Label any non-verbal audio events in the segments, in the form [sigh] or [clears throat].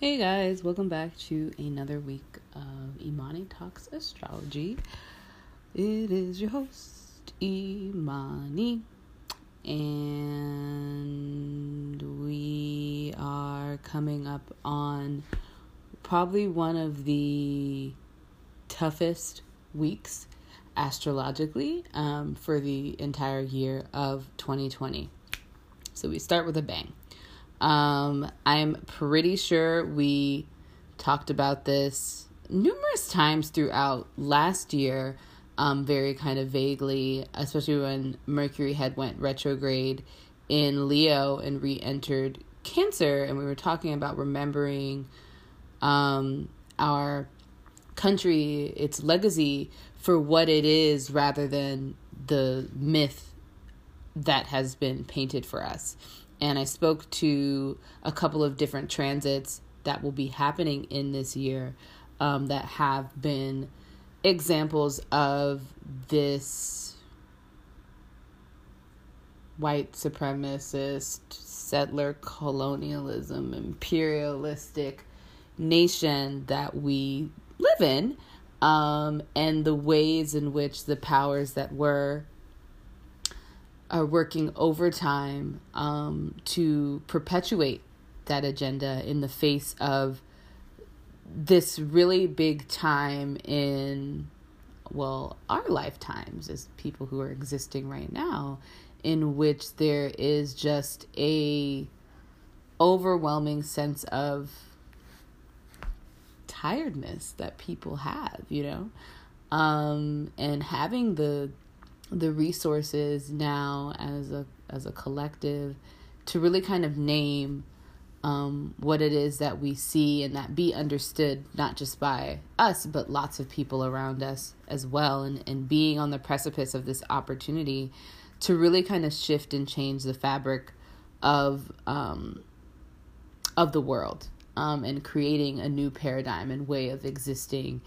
Hey guys, welcome back to another week of Imani Talks Astrology. It is your host, Imani, and we are coming up on probably one of the toughest weeks astrologically um, for the entire year of 2020. So we start with a bang. Um, I'm pretty sure we talked about this numerous times throughout last year, um, very kind of vaguely, especially when Mercury had went retrograde in Leo and re-entered Cancer, and we were talking about remembering um, our country, its legacy for what it is, rather than the myth that has been painted for us and I spoke to a couple of different transits that will be happening in this year um, that have been examples of this white supremacist, settler colonialism, imperialistic nation that we live in, um, and the ways in which the powers that were are working overtime um, to perpetuate that agenda in the face of this really big time in well our lifetimes as people who are existing right now in which there is just a overwhelming sense of tiredness that people have you know? Um and having the the resources now as a as a collective to really kind of name um, what it is that we see and that be understood not just by us but lots of people around us as well. And, and being on the precipice of this opportunity to really kind of shift and change the fabric of um, of the world um, and creating a new paradigm and way of existing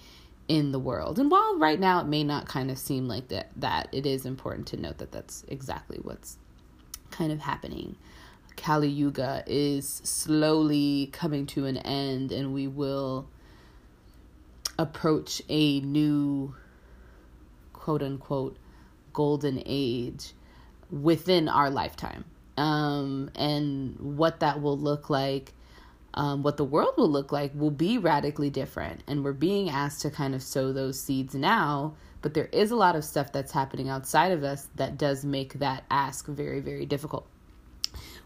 in the world. And while right now it may not kind of seem like that that it is important to note that that's exactly what's kind of happening. Kali Yuga is slowly coming to an end and we will approach a new quote unquote golden age within our lifetime. Um, and what that will look like um, what the world will look like will be radically different. And we're being asked to kind of sow those seeds now. But there is a lot of stuff that's happening outside of us that does make that ask very, very difficult.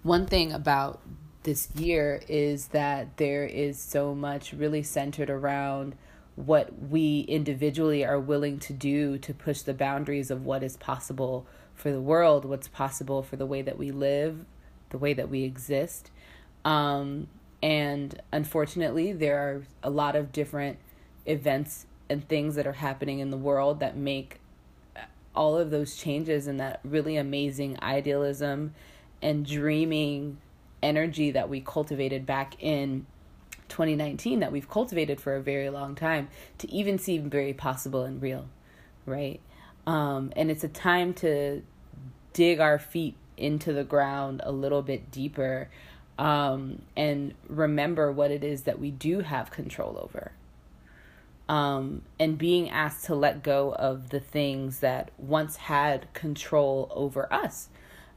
One thing about this year is that there is so much really centered around what we individually are willing to do to push the boundaries of what is possible for the world, what's possible for the way that we live, the way that we exist. Um, and unfortunately, there are a lot of different events and things that are happening in the world that make all of those changes and that really amazing idealism and dreaming energy that we cultivated back in 2019 that we've cultivated for a very long time to even seem very possible and real, right? Um, and it's a time to dig our feet into the ground a little bit deeper um, and remember what it is that we do have control over. Um, and being asked to let go of the things that once had control over us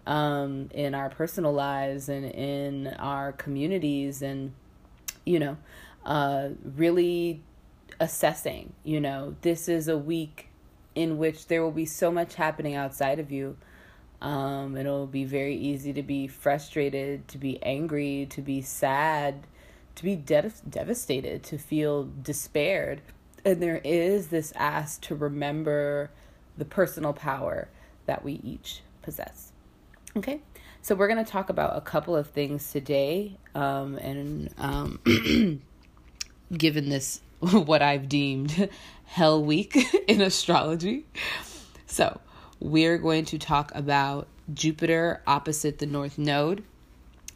um, in our personal lives and in our communities, and you know, uh, really assessing. You know, this is a week in which there will be so much happening outside of you um, it'll be very easy to be frustrated, to be angry, to be sad, to be de- devastated, to feel despaired. And there is this ask to remember the personal power that we each possess. Okay, so we're going to talk about a couple of things today. Um, and um, [clears throat] given this, [laughs] what I've deemed [laughs] hell week [laughs] in astrology. So, we're going to talk about Jupiter opposite the North Node,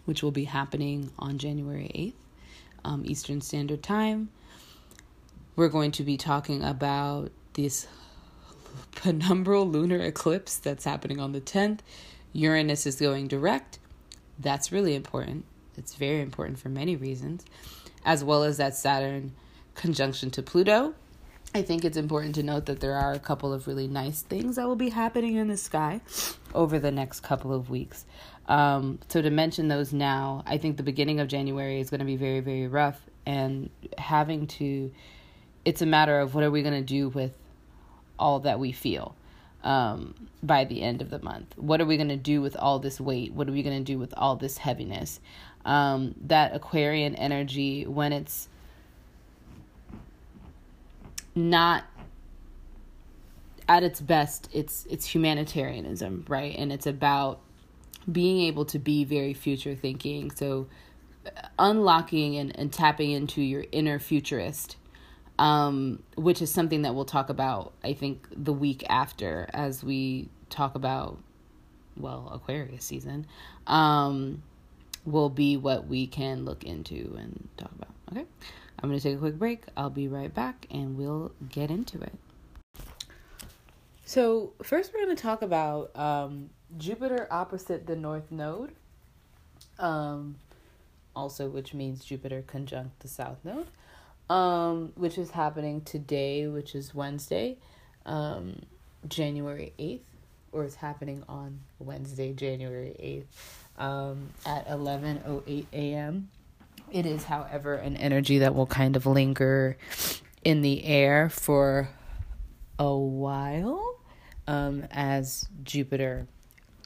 which will be happening on January 8th, um, Eastern Standard Time. We're going to be talking about this [laughs] penumbral lunar eclipse that's happening on the 10th. Uranus is going direct. That's really important. It's very important for many reasons, as well as that Saturn conjunction to Pluto. I think it's important to note that there are a couple of really nice things that will be happening in the sky over the next couple of weeks. Um, so, to mention those now, I think the beginning of January is going to be very, very rough, and having to, it's a matter of what are we going to do with all that we feel um, by the end of the month? What are we going to do with all this weight? What are we going to do with all this heaviness? Um, that Aquarian energy, when it's not at its best, it's it's humanitarianism, right? And it's about being able to be very future thinking. So unlocking and, and tapping into your inner futurist um, which is something that we'll talk about, I think, the week after as we talk about, well, Aquarius season, um, will be what we can look into and talk about. Okay, I'm going to take a quick break. I'll be right back and we'll get into it. So, first, we're going to talk about um, Jupiter opposite the North Node, um, also, which means Jupiter conjunct the South Node um, which is happening today, which is Wednesday, um, January 8th, or it's happening on Wednesday, January 8th, um, at 11.08 a.m. It is, however, an energy that will kind of linger in the air for a while um, as Jupiter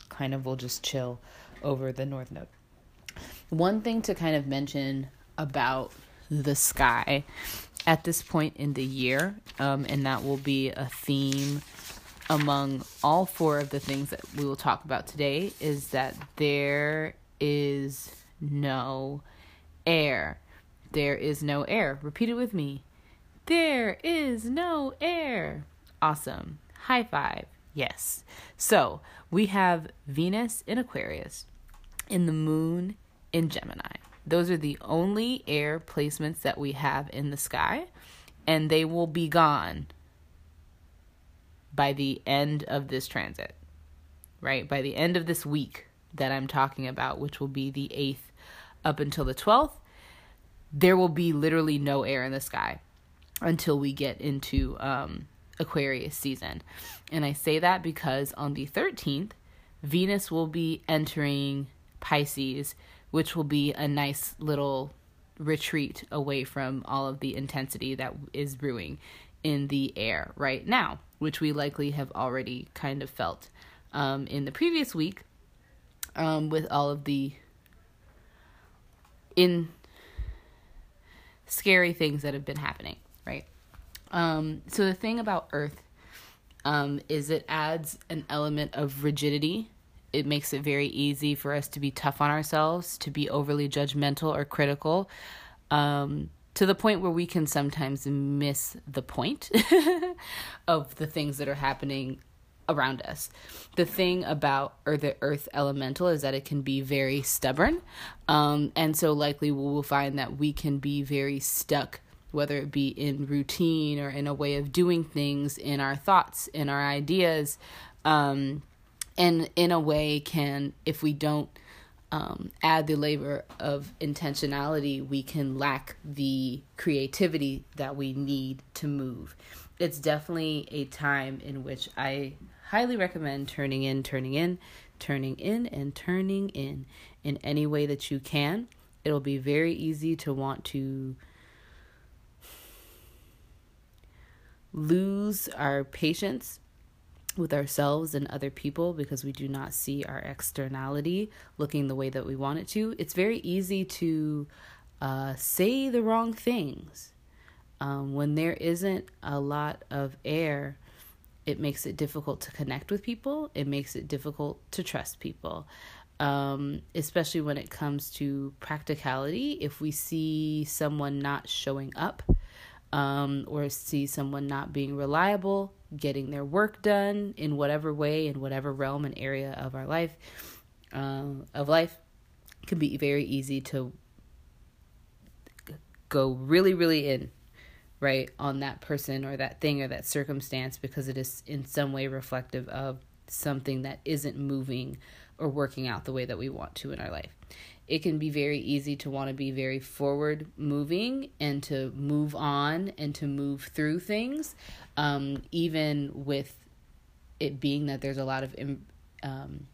kind of will just chill over the North Node. One thing to kind of mention about the sky at this point in the year, um, and that will be a theme among all four of the things that we will talk about today is that there is no air. There is no air. Repeat it with me. There is no air. Awesome. High five. Yes. So we have Venus in Aquarius, in the moon in Gemini. Those are the only air placements that we have in the sky, and they will be gone by the end of this transit, right? By the end of this week that I'm talking about, which will be the 8th up until the 12th, there will be literally no air in the sky until we get into um, Aquarius season. And I say that because on the 13th, Venus will be entering Pisces which will be a nice little retreat away from all of the intensity that is brewing in the air right now, which we likely have already kind of felt um, in the previous week um, with all of the in scary things that have been happening, right? Um, so the thing about Earth um, is it adds an element of rigidity it makes it very easy for us to be tough on ourselves, to be overly judgmental or critical, um, to the point where we can sometimes miss the point [laughs] of the things that are happening around us. The thing about or the earth elemental is that it can be very stubborn. Um, and so likely we will find that we can be very stuck whether it be in routine or in a way of doing things in our thoughts in our ideas um, and in a way can if we don't um, add the labor of intentionality we can lack the creativity that we need to move it's definitely a time in which i highly recommend turning in turning in turning in and turning in in any way that you can it'll be very easy to want to lose our patience with ourselves and other people because we do not see our externality looking the way that we want it to, it's very easy to uh, say the wrong things. Um, when there isn't a lot of air, it makes it difficult to connect with people. It makes it difficult to trust people, um, especially when it comes to practicality. If we see someone not showing up, um, or see someone not being reliable, getting their work done in whatever way, in whatever realm and area of our life, uh, of life, can be very easy to go really, really in, right, on that person or that thing or that circumstance because it is in some way reflective of something that isn't moving or working out the way that we want to in our life. it can be very easy to want to be very forward moving and to move on and to move through things, um, even with it being that there's a lot of um,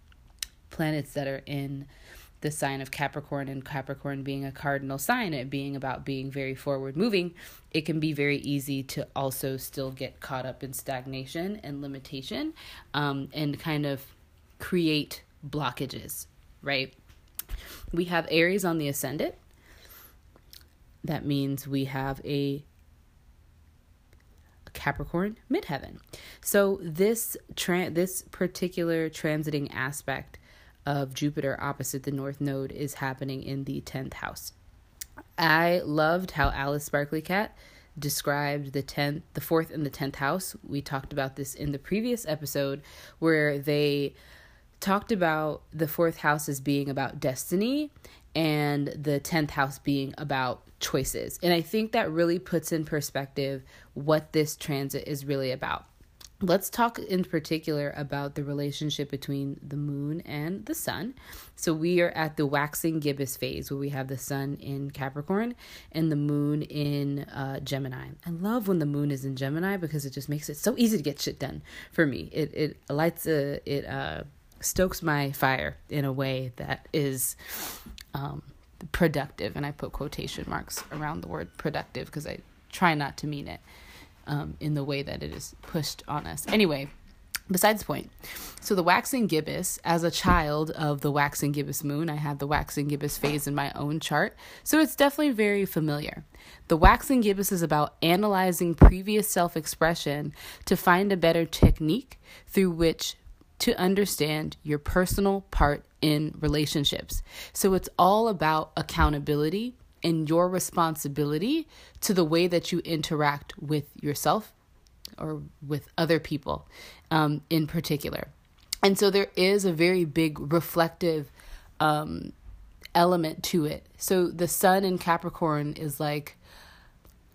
planets that are in the sign of Capricorn and Capricorn being a cardinal sign, it being about being very forward moving, it can be very easy to also still get caught up in stagnation and limitation um, and kind of create blockages, right? We have Aries on the ascendant. That means we have a Capricorn midheaven. So this tra- this particular transiting aspect of Jupiter opposite the North Node is happening in the 10th house. I loved how Alice Sparkly Kat described the 10th, the 4th and the 10th house. We talked about this in the previous episode where they talked about the 4th house as being about destiny and the 10th house being about choices. And I think that really puts in perspective what this transit is really about. Let's talk in particular about the relationship between the moon and the sun. So, we are at the waxing gibbous phase where we have the sun in Capricorn and the moon in uh, Gemini. I love when the moon is in Gemini because it just makes it so easy to get shit done for me. It, it lights a, it, uh, stokes my fire in a way that is um, productive. And I put quotation marks around the word productive because I try not to mean it um, in the way that it is pushed on us. Anyway, besides the point. So the waxing gibbous, as a child of the waxing gibbous moon, I had the waxing gibbous phase in my own chart. So it's definitely very familiar. The waxing gibbous is about analyzing previous self-expression to find a better technique through which to understand your personal part in relationships. So it's all about accountability and your responsibility to the way that you interact with yourself or with other people um, in particular. And so there is a very big reflective um, element to it. So the sun in Capricorn is like,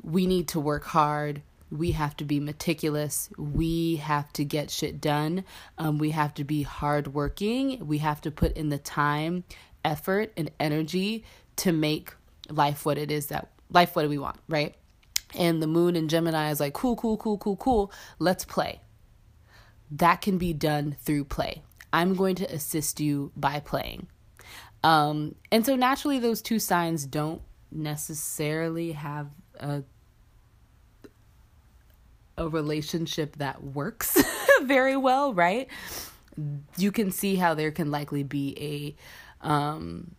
we need to work hard. We have to be meticulous. We have to get shit done. Um, we have to be hardworking. We have to put in the time, effort, and energy to make life what it is that life what do we want, right? And the moon in Gemini is like, cool, cool, cool, cool, cool. Let's play. That can be done through play. I'm going to assist you by playing. Um, and so naturally, those two signs don't necessarily have a a relationship that works [laughs] very well, right? You can see how there can likely be a um,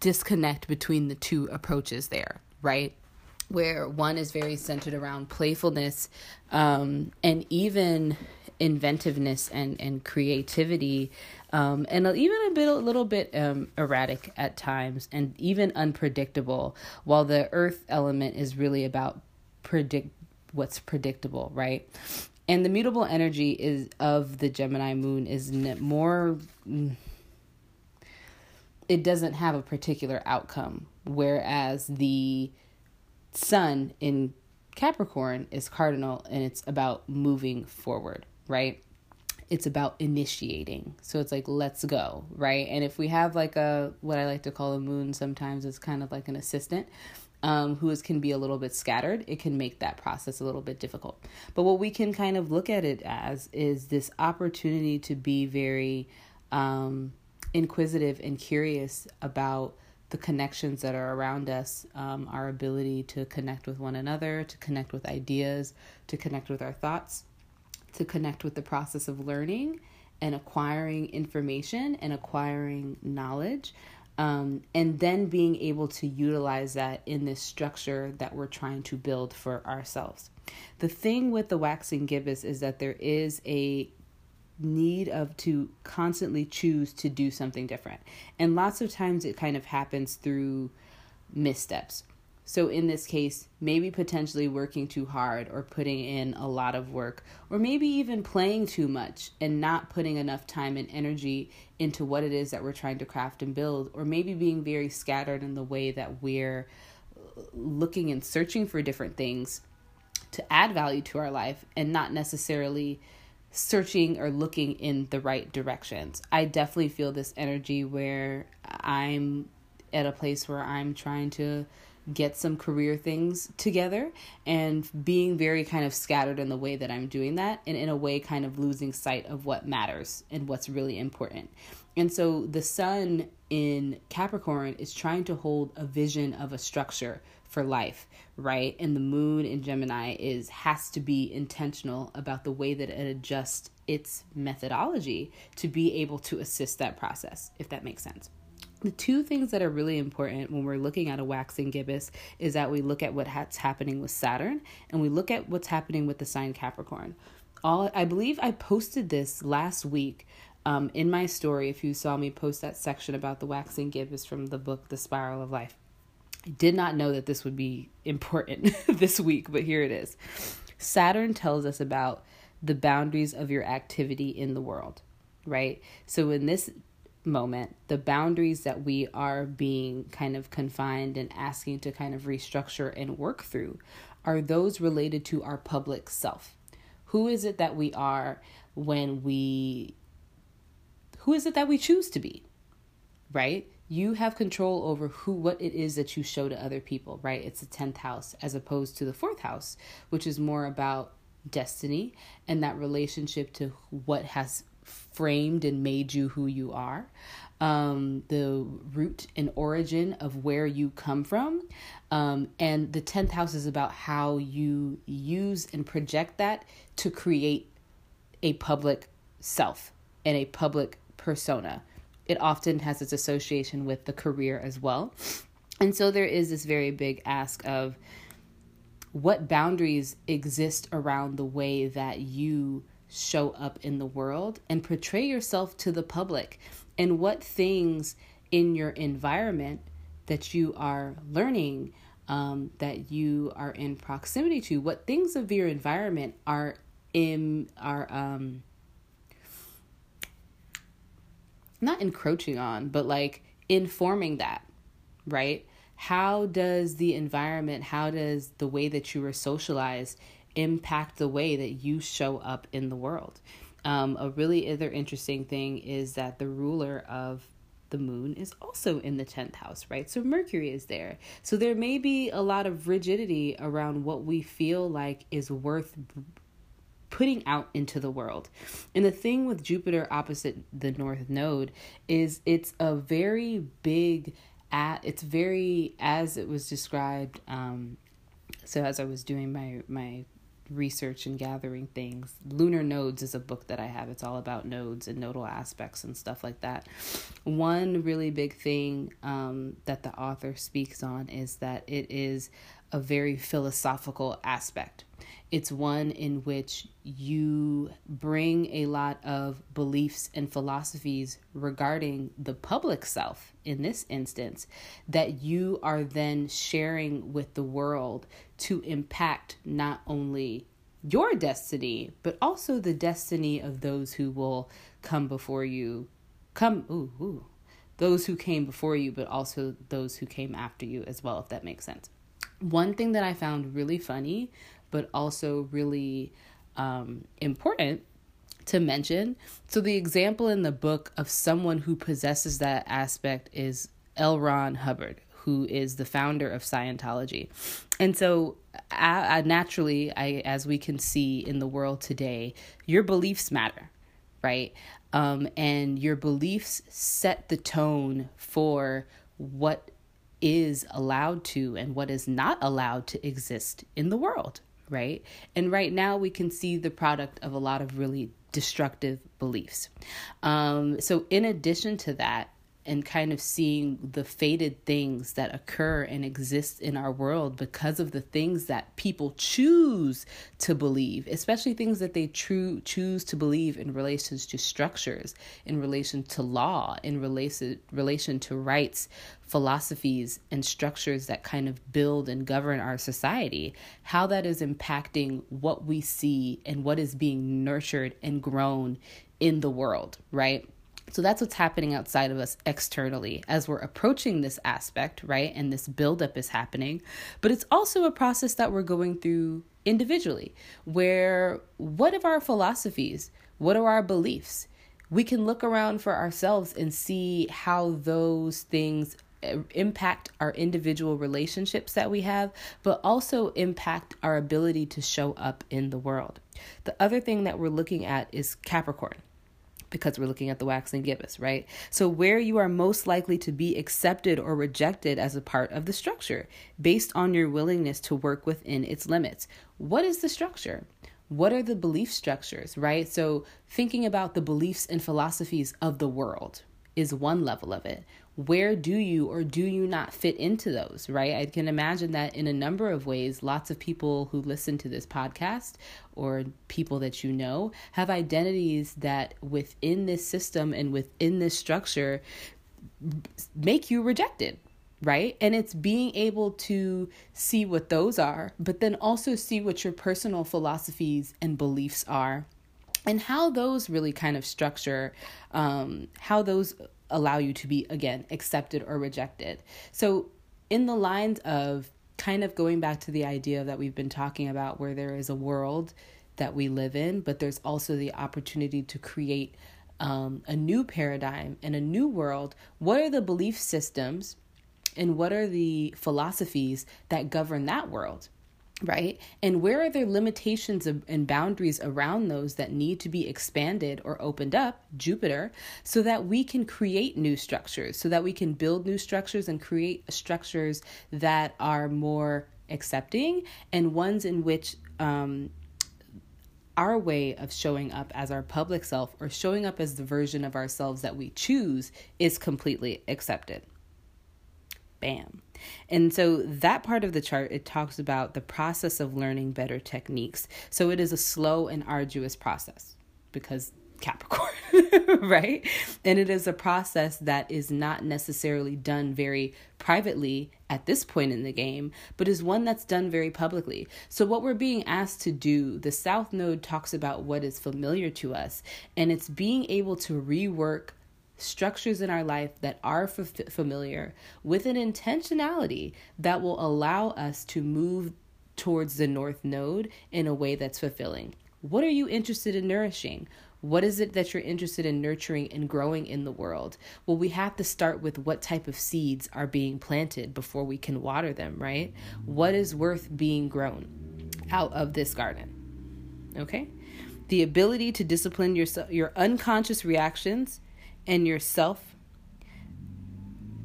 disconnect between the two approaches there, right? Where one is very centered around playfulness um, and even inventiveness and, and creativity, um, and even a bit a little bit um, erratic at times and even unpredictable. While the earth element is really about predict what's predictable, right? And the mutable energy is of the Gemini moon is more mm, it doesn't have a particular outcome. Whereas the sun in Capricorn is cardinal and it's about moving forward, right? It's about initiating. So it's like, let's go, right? And if we have like a, what I like to call a moon sometimes, it's kind of like an assistant um, who is, can be a little bit scattered, it can make that process a little bit difficult. But what we can kind of look at it as is this opportunity to be very, um, inquisitive and curious about the connections that are around us, um, our ability to connect with one another, to connect with ideas, to connect with our thoughts, to connect with the process of learning and acquiring information and acquiring knowledge. Um, and then being able to utilize that in this structure that we're trying to build for ourselves. The thing with the waxing gibbous is that there is a need of to constantly choose to do something different. And lots of times it kind of happens through missteps. So, in this case, maybe potentially working too hard or putting in a lot of work, or maybe even playing too much and not putting enough time and energy into what it is that we're trying to craft and build, or maybe being very scattered in the way that we're looking and searching for different things to add value to our life and not necessarily searching or looking in the right directions. I definitely feel this energy where I'm at a place where I'm trying to get some career things together and being very kind of scattered in the way that I'm doing that and in a way kind of losing sight of what matters and what's really important. And so the sun in Capricorn is trying to hold a vision of a structure for life, right? And the moon in Gemini is has to be intentional about the way that it adjusts its methodology to be able to assist that process, if that makes sense. The two things that are really important when we're looking at a waxing gibbous is that we look at what's happening with Saturn and we look at what's happening with the sign Capricorn. All I believe I posted this last week um, in my story. If you saw me post that section about the waxing gibbous from the book The Spiral of Life, Did not know that this would be important [laughs] this week, but here it is. Saturn tells us about the boundaries of your activity in the world, right? So in this moment, the boundaries that we are being kind of confined and asking to kind of restructure and work through are those related to our public self. Who is it that we are when we who is it that we choose to be? Right? You have control over who what it is that you show to other people, right? It's the 10th house as opposed to the 4th house, which is more about destiny and that relationship to what has framed and made you who you are, um, the root and origin of where you come from. Um, and the 10th house is about how you use and project that to create a public self and a public persona. It often has its association with the career as well. And so there is this very big ask of what boundaries exist around the way that you show up in the world and portray yourself to the public and what things in your environment that you are learning um, that you are in proximity to what things of your environment are in are um not encroaching on but like informing that right how does the environment how does the way that you were socialized impact the way that you show up in the world. Um, a really other interesting thing is that the ruler of the moon is also in the 10th house, right? So Mercury is there. So there may be a lot of rigidity around what we feel like is worth putting out into the world. And the thing with Jupiter opposite the north node is it's a very big it's very as it was described um so as I was doing my my research and gathering things. Lunar Nodes is a book that I have. It's all about nodes and nodal aspects and stuff like that. One really big thing um, that the author speaks on is that it is a very philosophical aspect. It's one in which you bring a lot of beliefs and philosophies regarding the public self, in this instance, that you are then sharing with the world to impact not only your destiny, but also the destiny of those who will come before you. Come, ooh, ooh, those who came before you, but also those who came after you as well, if that makes sense. One thing that I found really funny, but also really um, important to mention. So, the example in the book of someone who possesses that aspect is L. Ron Hubbard, who is the founder of Scientology. And so, I, I naturally, I as we can see in the world today, your beliefs matter, right? Um, and your beliefs set the tone for what is allowed to and what is not allowed to exist in the world, right? And right now we can see the product of a lot of really destructive beliefs. Um, so, in addition to that, and kind of seeing the fated things that occur and exist in our world because of the things that people choose to believe, especially things that they true choose to believe in relation to structures, in relation to law, in relation relation to rights, philosophies and structures that kind of build and govern our society, how that is impacting what we see and what is being nurtured and grown in the world, right? So that's what's happening outside of us externally as we're approaching this aspect, right? And this buildup is happening. But it's also a process that we're going through individually, where what of our philosophies? What are our beliefs? We can look around for ourselves and see how those things uh, impact our individual relationships that we have, but also impact our ability to show up in the world. The other thing that we're looking at is Capricorn because we're looking at the waxing gibbous, right? So, where you are most likely to be accepted or rejected as a part of the structure based on your willingness to work within its limits. What is the structure? What are the belief structures, right? So, thinking about the beliefs and philosophies of the world is one level of it where do you or do you not fit into those, right? I can imagine that in a number of ways, lots of people who listen to this podcast or people that you know have identities that within this system and within this structure make you rejected, right? And it's being able to see what those are, but then also see what your personal philosophies and beliefs are and how those really kind of structure um, how those allow you to be again accepted or rejected. So in the lines of kind of going back to the idea that we've been talking about where there is a world that we live in, but there's also the opportunity to create um, a new paradigm and a new world. What are the belief systems and what are the philosophies that govern that world? Right? And where are there limitations and boundaries around those that need to be expanded or opened up, Jupiter, so that we can create new structures, so that we can build new structures and create structures that are more accepting and ones in which um, our way of showing up as our public self or showing up as the version of ourselves that we choose is completely accepted. Bam. And so that part of the chart it talks about the process of learning better techniques. So it is a slow and arduous process because Capricorn, [laughs] right? And it is a process that is not necessarily done very privately at this point in the game, but is one that's done very publicly. So, what we're being asked to do, the South Node talks about what is familiar to us, and it's being able to rework structures in our life that are f- familiar with an intentionality that will allow us to move towards the north node in a way that's fulfilling. What are you interested in nourishing? What is it that you're interested in nurturing and growing in the world? Well, we have to start with what type of seeds are being planted before we can water them, right? What is worth being grown out of this garden? Okay? The ability to discipline yourself, your unconscious reactions and yourself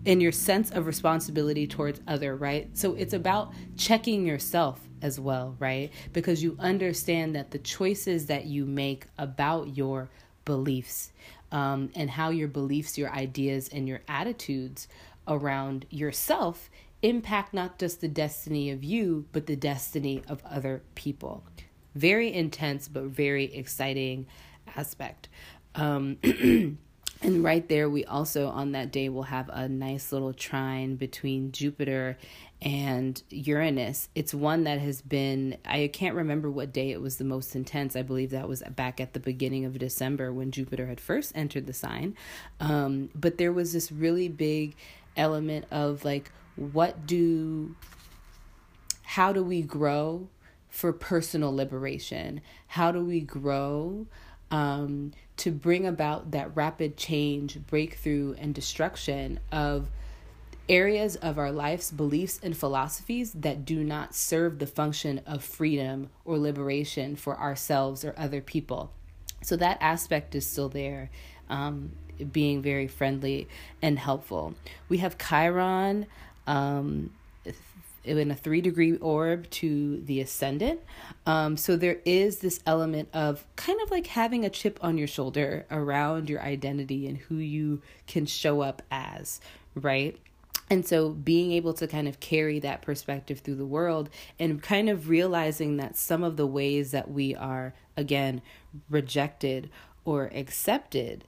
and your sense of responsibility towards other right? So it's about checking yourself as well right? Because you understand that the choices that you make about your beliefs um, and how your beliefs your ideas and your attitudes around yourself impact not just the destiny of you but the destiny of other people. Very intense but very exciting aspect. Um, [clears throat] And right there, we also on that day will have a nice little trine between Jupiter and Uranus. It's one that has been, I can't remember what day it was the most intense. I believe that was back at the beginning of December when Jupiter had first entered the sign. Um, but there was this really big element of like, what do, how do we grow for personal liberation? How do we grow? Um, to bring about that rapid change, breakthrough, and destruction of areas of our life's beliefs and philosophies that do not serve the function of freedom or liberation for ourselves or other people. So that aspect is still there, um, being very friendly and helpful. We have Chiron. Um, in a three degree orb to the ascendant. Um, so there is this element of kind of like having a chip on your shoulder around your identity and who you can show up as, right? And so being able to kind of carry that perspective through the world and kind of realizing that some of the ways that we are, again, rejected or accepted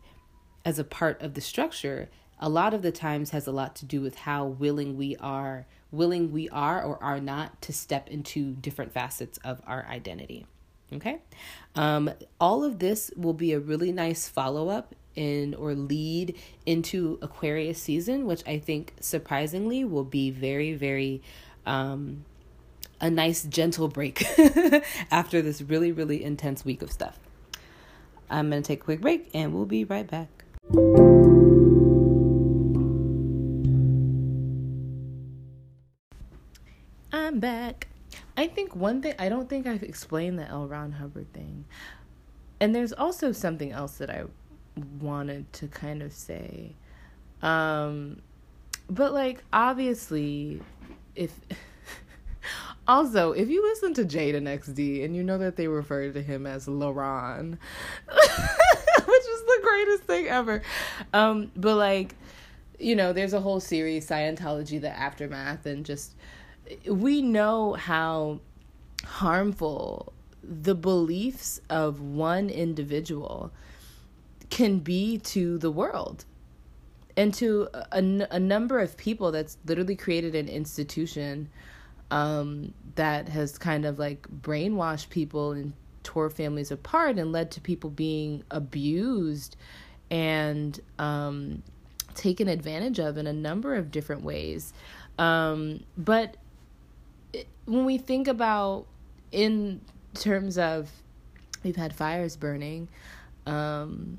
as a part of the structure, a lot of the times has a lot to do with how willing we are willing we are or are not to step into different facets of our identity. Okay. Um, all of this will be a really nice follow up in or lead into Aquarius season, which I think surprisingly will be very, very um, a nice gentle break [laughs] after this really, really intense week of stuff. I'm going to take a quick break and we'll be right back. Back. I think one thing, I don't think I've explained the L. Ron Hubbard thing. And there's also something else that I wanted to kind of say. Um, but like, obviously, if. [laughs] Also, if you listen to Jaden XD and you know that they refer to him as LaRon, [laughs] which is the greatest thing ever. Um, but like, you know, there's a whole series, Scientology, the aftermath, and just we know how harmful the beliefs of one individual can be to the world and to a, a, number of people that's literally created an institution um, that has kind of like brainwashed people and tore families apart and led to people being abused and um, taken advantage of in a number of different ways. Um, but when we think about in terms of we've had fires burning um,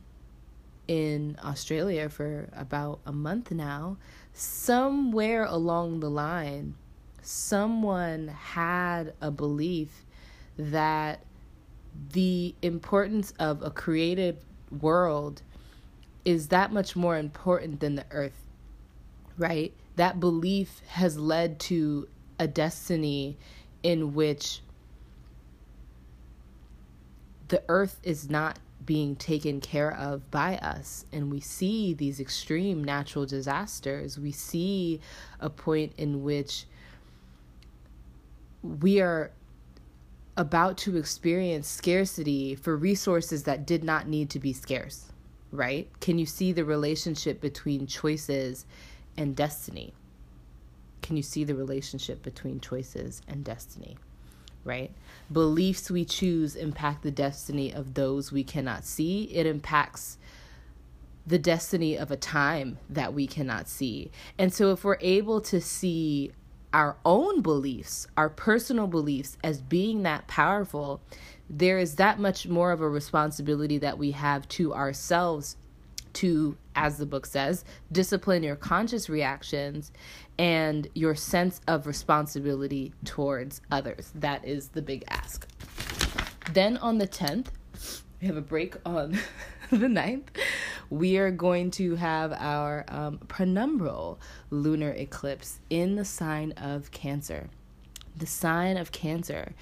in Australia for about a month now, somewhere along the line, someone had a belief that the importance of a created world is that much more important than the earth, right? That belief has led to a destiny in which the earth is not being taken care of by us. And we see these extreme natural disasters. We see a point in which we are about to experience scarcity for resources that did not need to be scarce right? Can you see the relationship between choices and destiny can you see the relationship between choices and destiny? Right? Beliefs we choose impact the destiny of those we cannot see. It impacts the destiny of a time that we cannot see. And so, if we're able to see our own beliefs, our personal beliefs, as being that powerful, there is that much more of a responsibility that we have to ourselves to, as the book says, discipline your conscious reactions and your sense of responsibility towards others. That is the big ask. Then on the 10th, we have a break on [laughs] the 9th. We are going to have our um, penumbral lunar eclipse in the sign of Cancer. The sign of Cancer,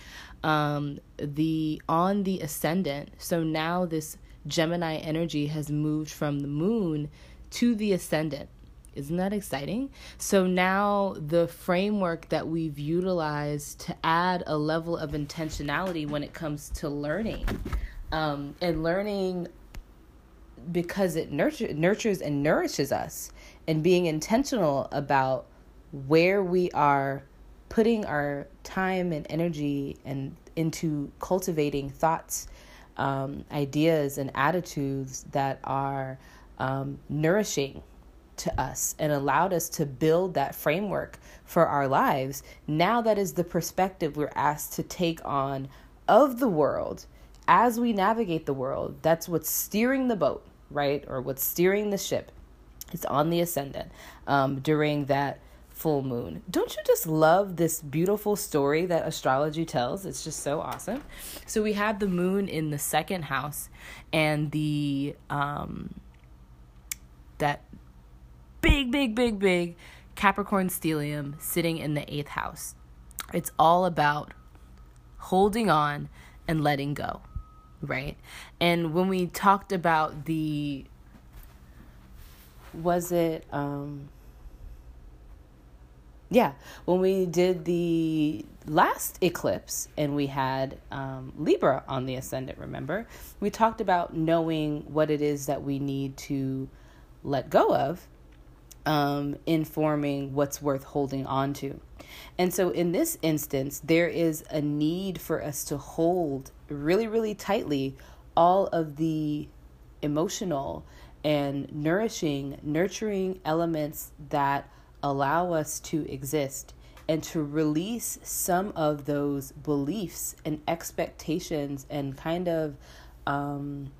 um, the on the ascendant. So now this Gemini energy has moved from the moon to the ascendant. Isn't that exciting? So now the framework that we've utilized to add a level of intentionality when it comes to learning, um, and learning because it nurture, nurtures and nourishes us, and being intentional about where we are putting our time and energy and into cultivating thoughts, um, ideas, and attitudes that are um, nourishing to us and allowed us to build that framework for our lives, now that is the perspective we're asked to take on of the world as we navigate the world. That's what's steering the boat, right? Or what's steering the ship. It's on the ascendant um, during that full moon. Don't you just love this beautiful story that astrology tells? It's just so awesome. So we have the moon in the second house and the um that big, big, big, big Capricorn stellium sitting in the eighth house. It's all about holding on and letting go, right? And when we talked about the, was it, um, yeah, when we did the last eclipse and we had um, Libra on the ascendant, remember? We talked about knowing what it is that we need to let go of um, informing what's worth holding on to. And so, in this instance, there is a need for us to hold really, really tightly all of the emotional and nourishing, nurturing elements that allow us to exist and to release some of those beliefs and expectations and kind of um,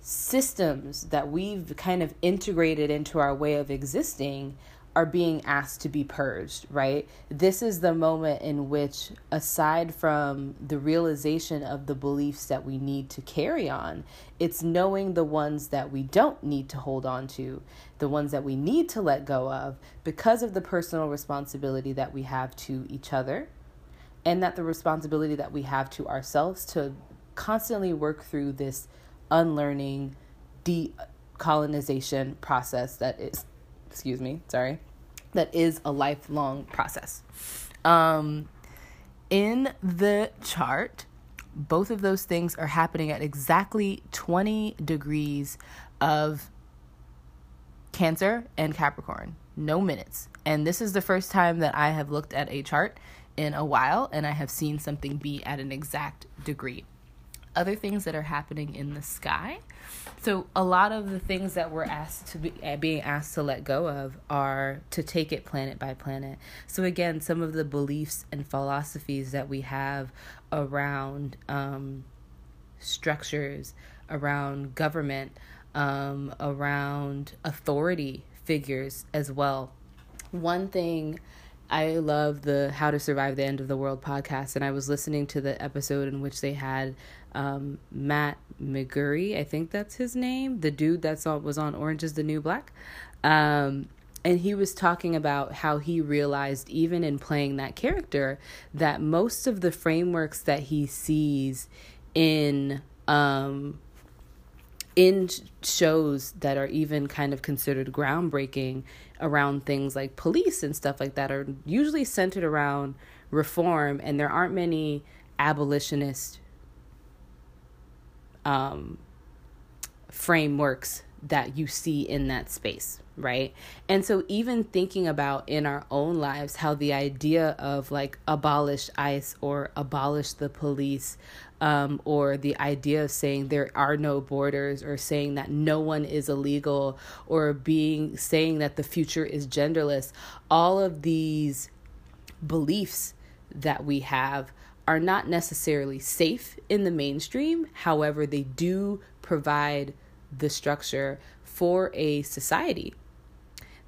systems that we've kind of integrated into our way of existing are being asked to be purged, right? This is the moment in which, aside from the realization of the beliefs that we need to carry on, it's knowing the ones that we don't need to hold on to, the ones that we need to let go of because of the personal responsibility that we have to each other, and that the responsibility that we have to ourselves to constantly work through this unlearning, decolonization process that is excuse me, sorry, that is a lifelong process. Um, in the chart, both of those things are happening at exactly 20 degrees of Cancer and Capricorn, no minutes. And this is the first time that I have looked at a chart in a while and I have seen something be at an exact degree. Other things that are happening in the sky so a lot of the things that we're asked to be uh, being asked to let go of are to take it planet by planet. So again, some of the beliefs and philosophies that we have around um, structures, around government, um, around authority figures as well. One thing I love the How to Survive the End of the World podcast, and I was listening to the episode in which they had um, Matt McGorry, I think that's his name, the dude that's on, was on Orange is the New Black. Um, and he was talking about how he realized, even in playing that character, that most of the frameworks that he sees in um, in shows that are even kind of considered groundbreaking around things like police and stuff like that are usually centered around reform, and there aren't many abolitionist um, frameworks that you see in that space, right? And so, even thinking about in our own lives how the idea of like abolish ICE or abolish the police, um, or the idea of saying there are no borders, or saying that no one is illegal, or being saying that the future is genderless, all of these beliefs that we have are not necessarily safe in the mainstream. However, they do provide the structure for a society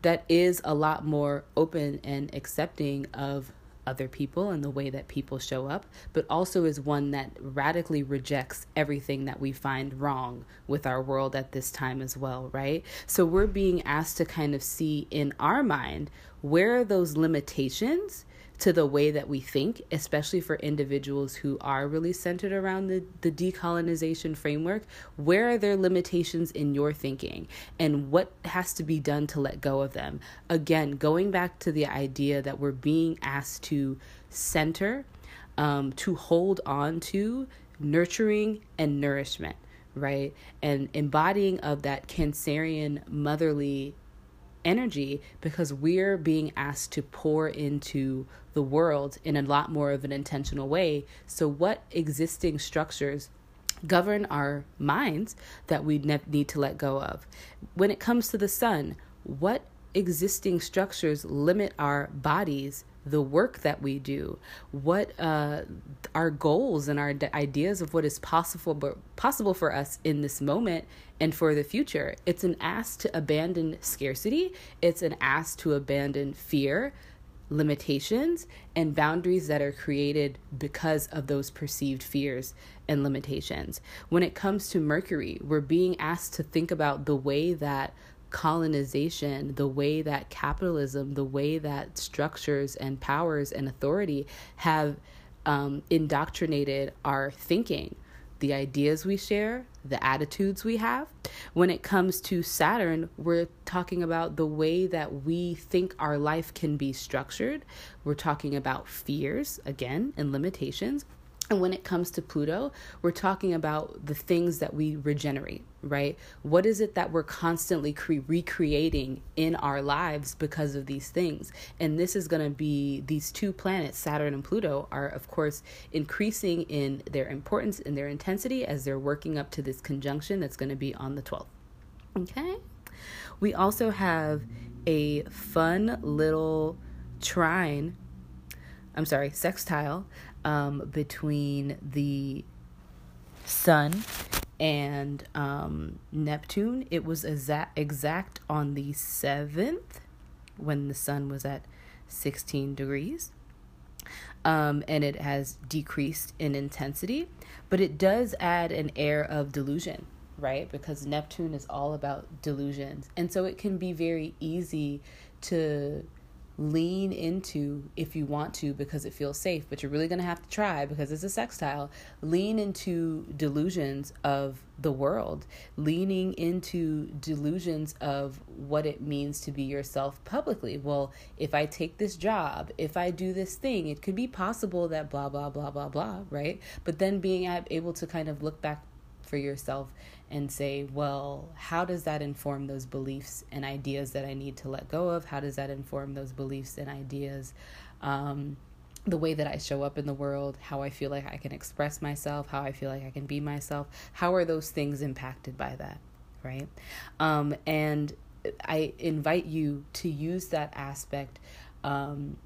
that is a lot more open and accepting of other people and the way that people show up, but also is one that radically rejects everything that we find wrong with our world at this time as well, right? So we're being asked to kind of see in our mind where are those limitations to the way that we think, especially for individuals who are really centered around the, the decolonization framework. Where are their limitations in your thinking? And what has to be done to let go of them? Again, going back to the idea that we're being asked to center, um, to hold on to nurturing and nourishment right? And embodying of that Cancerian motherly energy because we're being asked to pour into the world in a lot more of an intentional way. So, what existing structures govern our minds that we ne- need to let go of? When it comes to the sun, what existing structures limit our bodies the work that we do, what uh, our goals and our ideas of what is possible but possible for us in this moment and for the future. It's an ask to abandon scarcity. It's an ask to abandon fear, limitations, and boundaries that are created because of those perceived fears and limitations. When it comes to Mercury, we're being asked to think about the way that colonization, the way that capitalism, the way that structures and powers and authority have um, indoctrinated our thinking, the ideas we share, the attitudes we have. When it comes to Saturn, we're talking about the way that we think our life can be structured. We're talking about fears, again, and limitations. And when it comes to Pluto, we're talking about the things that we regenerate, right? What is it that we're constantly cre- recreating in our lives because of these things? And this is going to be these two planets, Saturn and Pluto, are of course increasing in their importance and their intensity as they're working up to this conjunction that's going to be on the 12th. Okay. We also have a fun little trine, I'm sorry, sextile um, between the sun and um, Neptune. It was exact, exact on the 7th when the sun was at 16 degrees. Um, and it has decreased in intensity, but it does add an air of delusion right? Because Neptune is all about delusions. And so it can be very easy to lean into if you want to because it feels safe, but you're really going to have to try because it's a sextile. Lean into delusions of the world, leaning into delusions of what it means to be yourself publicly. Well, if I take this job, if I do this thing, it could be possible that blah, blah, blah, blah, blah, right? But then being able to kind of look back for yourself and say, well, how does that inform those beliefs and ideas that I need to let go of? How does that inform those beliefs and ideas? Um, the way that I show up in the world, how I feel like I can express myself, how I feel like I can be myself. How are those things impacted by that? Right. Um, and I invite you to use that aspect. Um,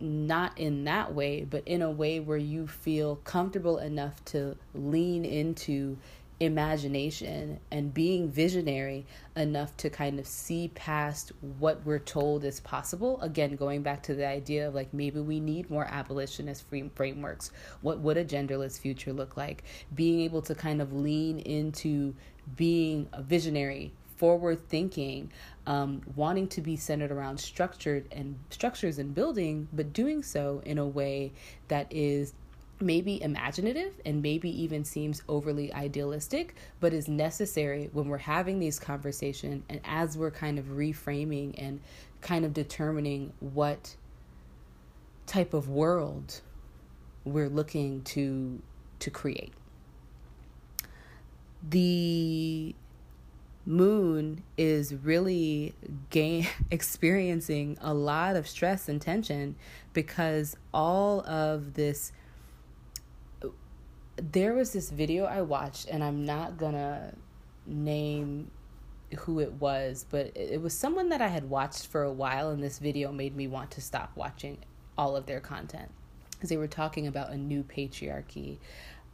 not in that way, but in a way where you feel comfortable enough to lean into imagination and being visionary enough to kind of see past what we're told is possible. Again going back to the idea of like maybe we need more abolitionist frameworks. What would a genderless future look like? Being able to kind of lean into being a visionary forward thinking um, wanting to be centered around structured and structures and building but doing so in a way that is maybe imaginative and maybe even seems overly idealistic, but is necessary when we're having these conversations and as we're kind of reframing and kind of determining what type of world we're looking to to create. The moon is really gain [laughs] experiencing a lot of stress and tension because all of this there was this video I watched, and I'm not gonna name who it was, but it was someone that I had watched for a while, and this video made me want to stop watching all of their content because they were talking about a new patriarchy.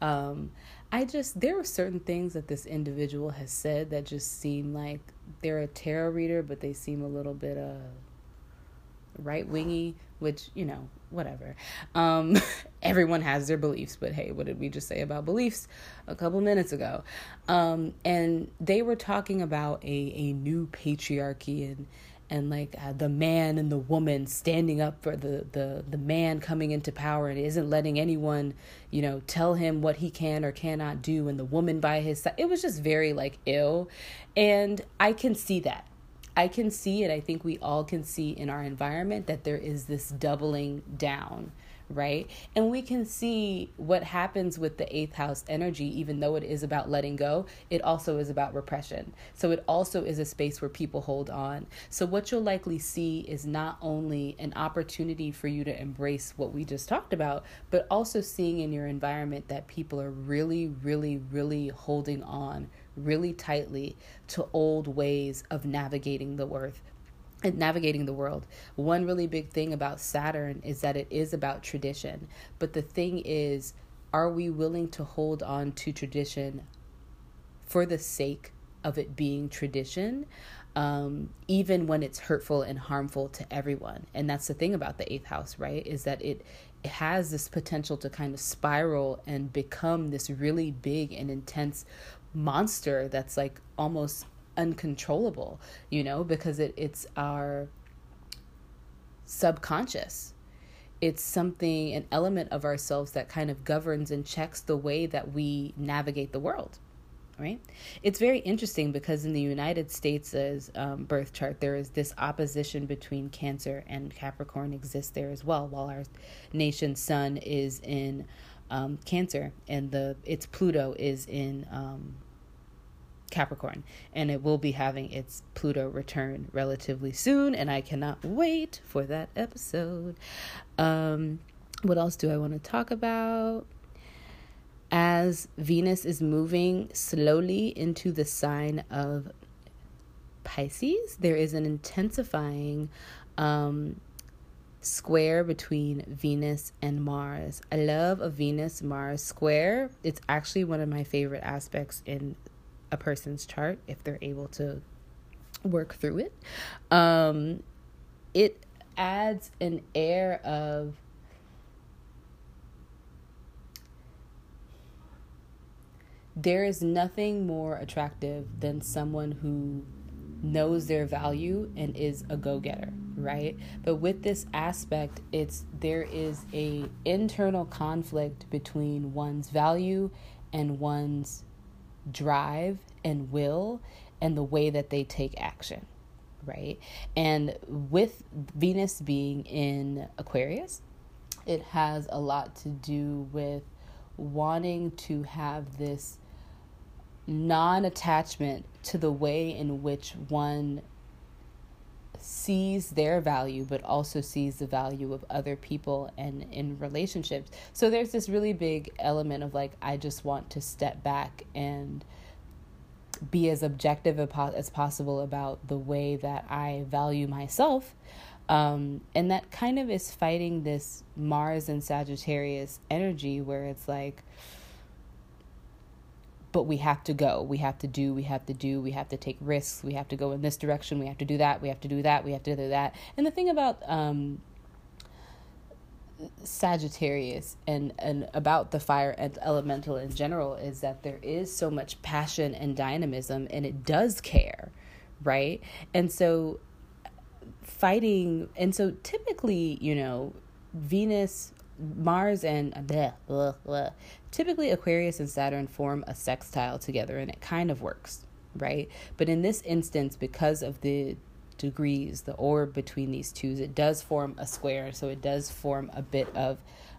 Um, I just, there are certain things that this individual has said that just seem like they're a tarot reader, but they seem a little bit uh, right wingy, which, you know, whatever. Um, [laughs] everyone has their beliefs, but hey, what did we just say about beliefs a couple minutes ago? Um, and they were talking about a, a new patriarchy and and like uh, the man and the woman standing up for the, the the man coming into power and isn't letting anyone you know tell him what he can or cannot do and the woman by his side it was just very like ill and i can see that I can see it. I think we all can see in our environment that there is this doubling down, right? And we can see what happens with the eighth house energy, even though it is about letting go, it also is about repression. So it also is a space where people hold on. So what you'll likely see is not only an opportunity for you to embrace what we just talked about, but also seeing in your environment that people are really, really, really holding on really tightly to old ways of navigating the worth and navigating the world. One really big thing about Saturn is that it is about tradition. But the thing is, are we willing to hold on to tradition for the sake of it being tradition? Um, even when it's hurtful and harmful to everyone. And that's the thing about the eighth house, right? Is that it, it has this potential to kind of spiral and become this really big and intense monster that's like almost uncontrollable, you know, because it, it's our subconscious. It's something, an element of ourselves that kind of governs and checks the way that we navigate the world, right? It's very interesting because in the United States' um, birth chart, there is this opposition between Cancer and Capricorn exists there as well, while our nation's sun is in um, Cancer, and the its Pluto is in um, Capricorn, and it will be having its Pluto return relatively soon, and I cannot wait for that episode. Um, what else do I want to talk about? As Venus is moving slowly into the sign of Pisces, there is an intensifying um, square between Venus and Mars. I love a Venus Mars square. It's actually one of my favorite aspects in a person's chart if they're able to work through it. Um, it adds an air of there is nothing more attractive than someone who knows their value and is a go-getter right but with this aspect it's there is a internal conflict between one's value and one's drive and will and the way that they take action right? And with venus being in aquarius it has a lot to do with wanting to have this non attachment to the way in which one sees their value but also sees the value of other people and in relationships. So there's this really big element of like I just want to step back and be as objective as possible about the way that I value myself. Um, and that kind of is fighting this Mars and Sagittarius energy where it's like, but we have to go. We have to do, we have to do, we have to take risks, we have to go in this direction, we have to do that, we have to do that, we have to do that. And the thing about um, Sagittarius and, and about the fire and elemental in general is that there is so much passion and dynamism and it does care, right? And so fighting, and so typically, you know, Venus Mars and. Typically Aquarius and Saturn form a sextile together and it kind of works, right? But in this instance, because of the degrees, the orb between these twos, it does form a square. So it does form a bit of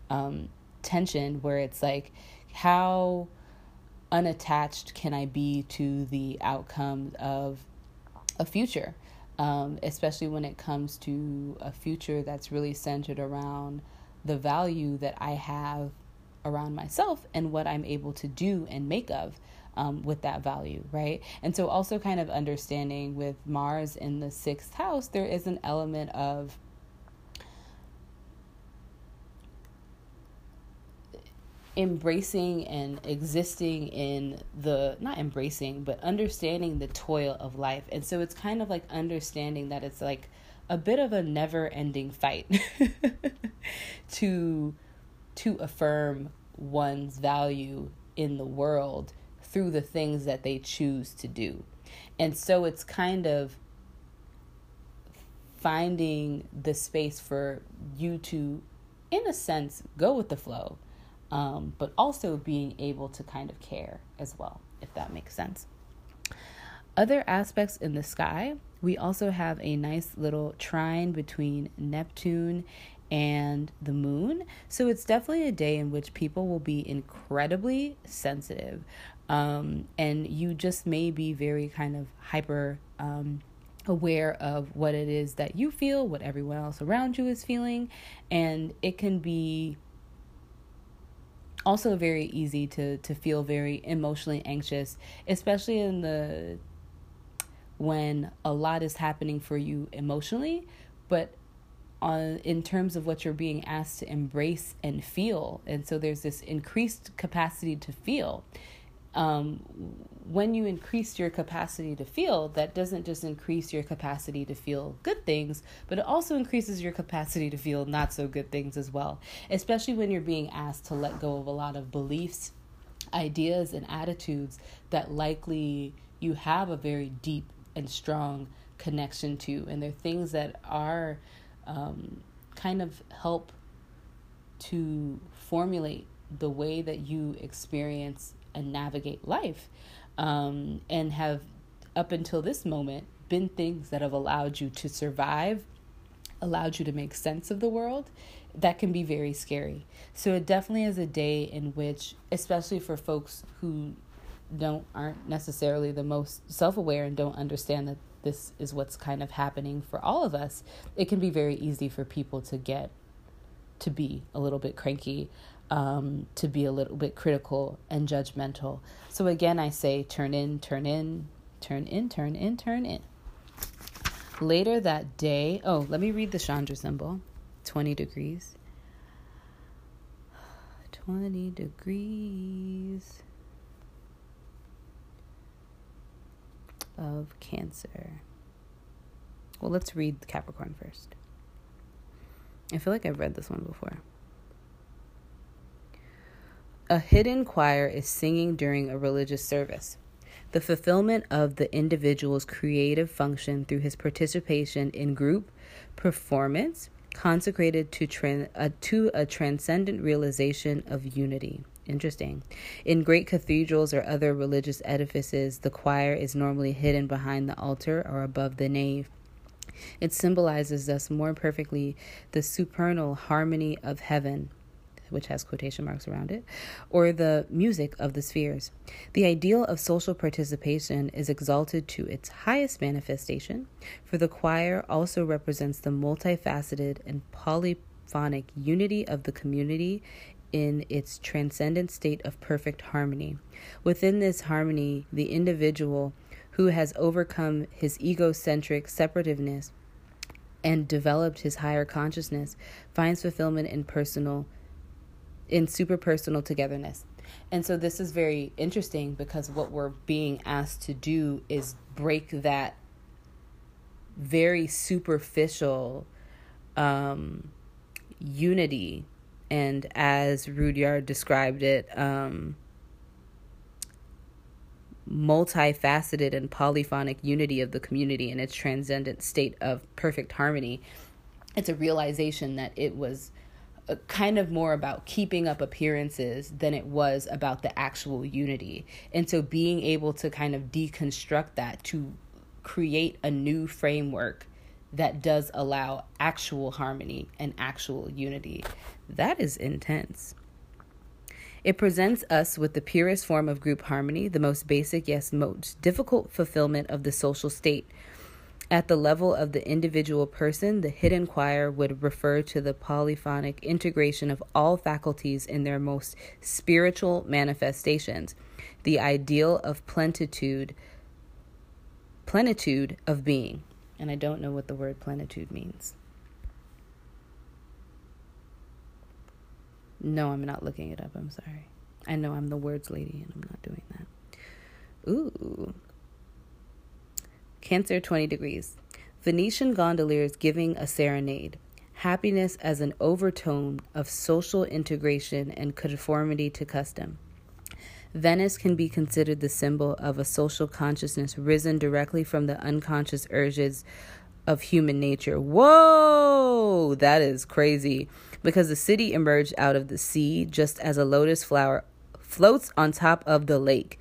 um, tension where it's like, how unattached can I be to the outcome of a future? Um, especially when it comes to a future that's really centered around the value that I have around myself and what I'm able to do and make of um, with that value, right? And so, also kind of understanding with Mars in the sixth house, there is an element of embracing and existing in the not embracing but understanding the toil of life and so it's kind of like understanding that it's like a bit of a never ending fight [laughs] to to affirm one's value in the world through the things that they choose to do. And so it's kind of finding the space for you to, in a sense, go with the flow, um, but also being able to kind of care as well, if that makes sense. Other aspects in the sky we also have a nice little trine between Neptune and the moon. So it's definitely a day in which people will be incredibly sensitive. Um, and you just may be very kind of hyper um, aware of what it is that you feel, what everyone else around you is feeling. And it can be also very easy to to feel very emotionally anxious especially in the when a lot is happening for you emotionally, but on in terms of what you're being asked to embrace and feel. And so there's this increased capacity to feel. Um, when you increase your capacity to feel, that doesn't just increase your capacity to feel good things, but it also increases your capacity to feel not so good things as well. Especially when you're being asked to let go of a lot of beliefs, ideas, and attitudes that likely you have a very deep and strong connection to. And they're things that are um, kind of help to formulate the way that you experience and navigate life um, and have up until this moment been things that have allowed you to survive allowed you to make sense of the world that can be very scary. So it definitely is a day in which especially for folks who don't aren't necessarily the most self-aware and don't understand that this is what's kind of happening for all of us it can be very easy for people to get to be a little bit cranky um, to be a little bit critical and judgmental. So again i say turn in turn in turn in turn in turn in. Later that day, oh, let me read the Chandra symbol. 20 degrees. [sighs] 20 degrees of Cancer. Well, let's read Capricorn first. I feel like I've read this one before. A hidden choir is singing during a religious service. The fulfillment of the individual's creative function through his participation in group performance consecrated to, tran- uh, to a transcendent realization of unity. Interesting. In great cathedrals or other religious edifices, the choir is normally hidden behind the altar or above the nave. It symbolizes thus more perfectly the supernal harmony of heaven which has quotation marks around it, or the music of the spheres. The ideal of social participation is exalted to its highest manifestation, for the choir also represents the multifaceted and polyphonic unity of the community in its transcendent state of perfect harmony. Within this harmony, the individual who has overcome his egocentric separativeness and developed his higher consciousness finds fulfillment in personal in super personal togetherness. And so this is very interesting because what we're being asked to do is break that very superficial um, unity. And as Rudhyar described it, um, multifaceted and polyphonic unity of the community in its transcendent state of perfect harmony. It's a realization that it was kind of more about keeping up appearances than it was about the actual unity. And so being able to kind of deconstruct that to create a new framework that does allow actual harmony and actual unity, that is intense. It presents us with the purest form of group harmony, the most basic, yes, most difficult fulfillment of the social state at the level of the individual person, the hidden choir would refer to the polyphonic integration of all faculties in their most spiritual manifestations, the ideal of plenitude, plenitude of being. And I don't know what the word plenitude means. No, I'm not looking it up. I'm sorry. I know I'm the words lady and I'm not doing that. Ooh. Cancer 20 degrees. Venetian gondoliers giving a serenade. Happiness as an overtone of social integration and conformity to custom. Venice can be considered the symbol of a social consciousness risen directly from the unconscious urges of human nature. Whoa, that is crazy. Because the city emerged out of the sea just as a lotus flower floats on top of the lake,